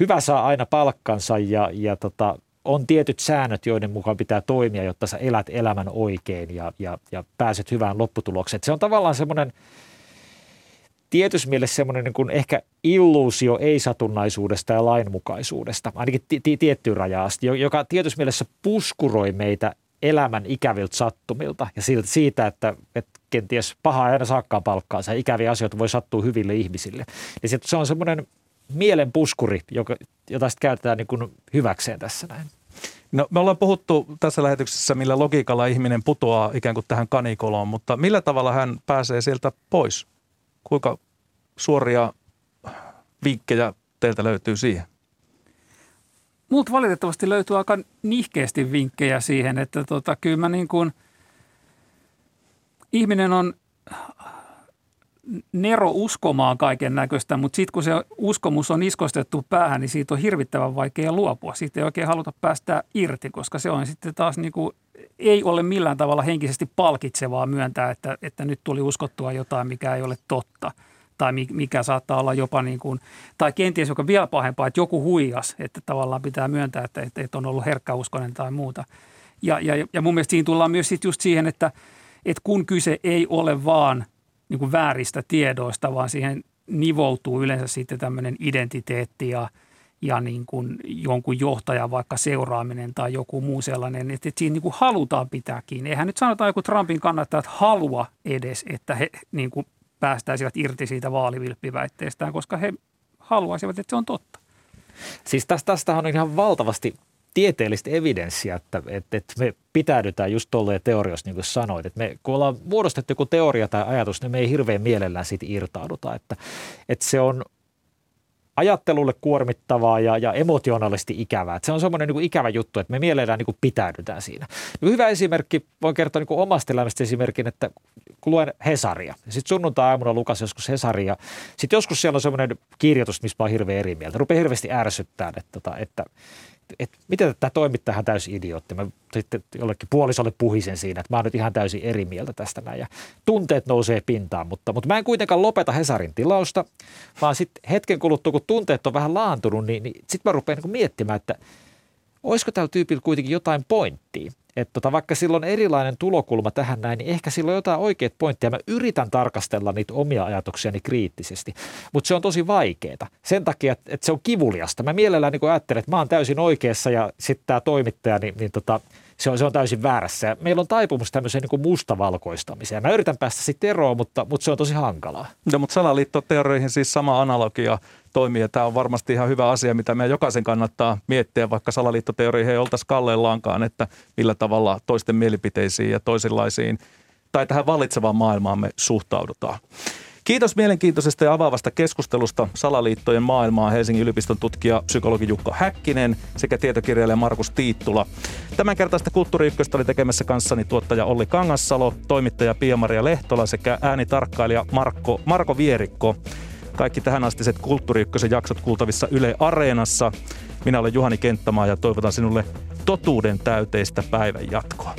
hyvä saa aina palkkansa ja, ja tota, on tietyt säännöt, joiden mukaan pitää toimia, jotta sä elät elämän oikein ja, ja, ja pääset hyvään lopputulokseen. Se on tavallaan semmoinen – tietyssä mielessä semmoinen niin ehkä illuusio ei-satunnaisuudesta ja lainmukaisuudesta, ainakin t- t- tiettyyn rajaan asti, joka tietyssä mielessä puskuroi meitä elämän ikäviltä sattumilta ja siitä, että, että kenties paha aina saakkaan palkkaansa ja ikäviä asioita voi sattua hyville ihmisille. Niin se on semmoinen mielen puskuri, joka, jota sitten käytetään niin kuin hyväkseen tässä näin. No, me ollaan puhuttu tässä lähetyksessä, millä logiikalla ihminen putoaa ikään kuin tähän kanikoloon, mutta millä tavalla hän pääsee sieltä pois? Kuinka suoria vinkkejä teiltä löytyy siihen? Multa valitettavasti löytyy aika nihkeästi vinkkejä siihen, että tota, kyllä mä niin kuin, ihminen on nero uskomaan kaiken näköistä, mutta sitten kun se uskomus on iskostettu päähän, niin siitä on hirvittävän vaikea luopua. Siitä ei oikein haluta päästä irti, koska se on sitten taas niin kuin, ei ole millään tavalla henkisesti palkitsevaa myöntää, että, että nyt tuli uskottua jotain, mikä ei ole totta – tai mikä saattaa olla jopa niin kuin, tai kenties joka vielä pahempaa, että joku huijas, että tavallaan pitää myöntää, että, että on ollut herkkäuskonen tai muuta. Ja, ja, ja mun mielestä siinä tullaan myös sit just siihen, että, että kun kyse ei ole vaan niin kuin vääristä tiedoista, vaan siihen nivoutuu yleensä sitten tämmöinen identiteetti ja, ja niin kuin jonkun johtajan vaikka seuraaminen tai joku muu sellainen, että, että siinä niin kuin halutaan pitää kiinni. Eihän nyt sanotaan joku Trumpin kannattajat halua edes, että he niin kuin päästäisivät irti siitä vaalivilppiväitteestään, koska he haluaisivat, että se on totta. Siis tästä, tästä on ihan valtavasti tieteellistä evidenssiä, että, että, että me pitäydytään just tolleen teoriassa, niin kuin sanoit. Että me, kun ollaan muodostettu joku teoria tai ajatus, niin me ei hirveän mielellään siitä irtauduta. Että, että se on ajattelulle kuormittavaa ja, ja emotionaalisesti ikävää. Et se on semmoinen niin ikävä juttu, että me mielellään niin kuin pitäydytään siinä. Niin hyvä esimerkki, voin kertoa niin kuin omasta elämästä esimerkin, että kun luen Hesaria. Sitten sunnuntai-aamuna lukas joskus Hesaria. Sitten joskus siellä on semmoinen kirjoitus, missä mä oon hirveän eri mieltä. Rupeaa hirveästi ärsyttää, että, että, että miten tämä toimittaja täysin idiootti. Mä sitten jollekin puolisolle puhisen siinä, että mä oon nyt ihan täysin eri mieltä tästä näin. Ja tunteet nousee pintaan, mutta, mutta mä en kuitenkaan lopeta Hesarin tilausta, vaan sitten hetken kuluttua, kun tunteet on vähän laantunut, niin, niin sitten mä rupean niin miettimään, että olisiko tällä tyypillä kuitenkin jotain pointtia että tota, vaikka silloin erilainen tulokulma tähän näin, niin ehkä silloin jotain oikeat pointteja. Mä yritän tarkastella niitä omia ajatuksiani kriittisesti, mutta se on tosi vaikeaa. Sen takia, että, että se on kivuliasta. Mä mielellään niin ajattelen, että mä oon täysin oikeassa ja sitten tämä toimittaja, niin, niin tota, se on, se on täysin väärässä. Ja meillä on taipumus tämmöiseen niin mustavalkoistamiseen. Mä yritän päästä sitten eroon, mutta, mutta se on tosi hankalaa. No, mutta salaliittoteorioihin siis sama analogia toimii. Ja tämä on varmasti ihan hyvä asia, mitä meidän jokaisen kannattaa miettiä, vaikka salaliittoteorioihin ei oltaisi kalleillaankaan, että millä tavalla toisten mielipiteisiin ja toisenlaisiin tai tähän vallitsevaan maailmaan me suhtaudutaan. Kiitos mielenkiintoisesta ja avaavasta keskustelusta salaliittojen maailmaa Helsingin yliopiston tutkija psykologi Jukka Häkkinen sekä tietokirjailija Markus Tiittula. Tämän kertaista kulttuuri oli tekemässä kanssani tuottaja Olli Kangassalo, toimittaja Pia-Maria Lehtola sekä äänitarkkailija Marko, Marko Vierikko. Kaikki tähän astiset Kulttuuri jaksot kuultavissa Yle Areenassa. Minä olen Juhani Kenttämaa ja toivotan sinulle totuuden täyteistä päivän jatkoa.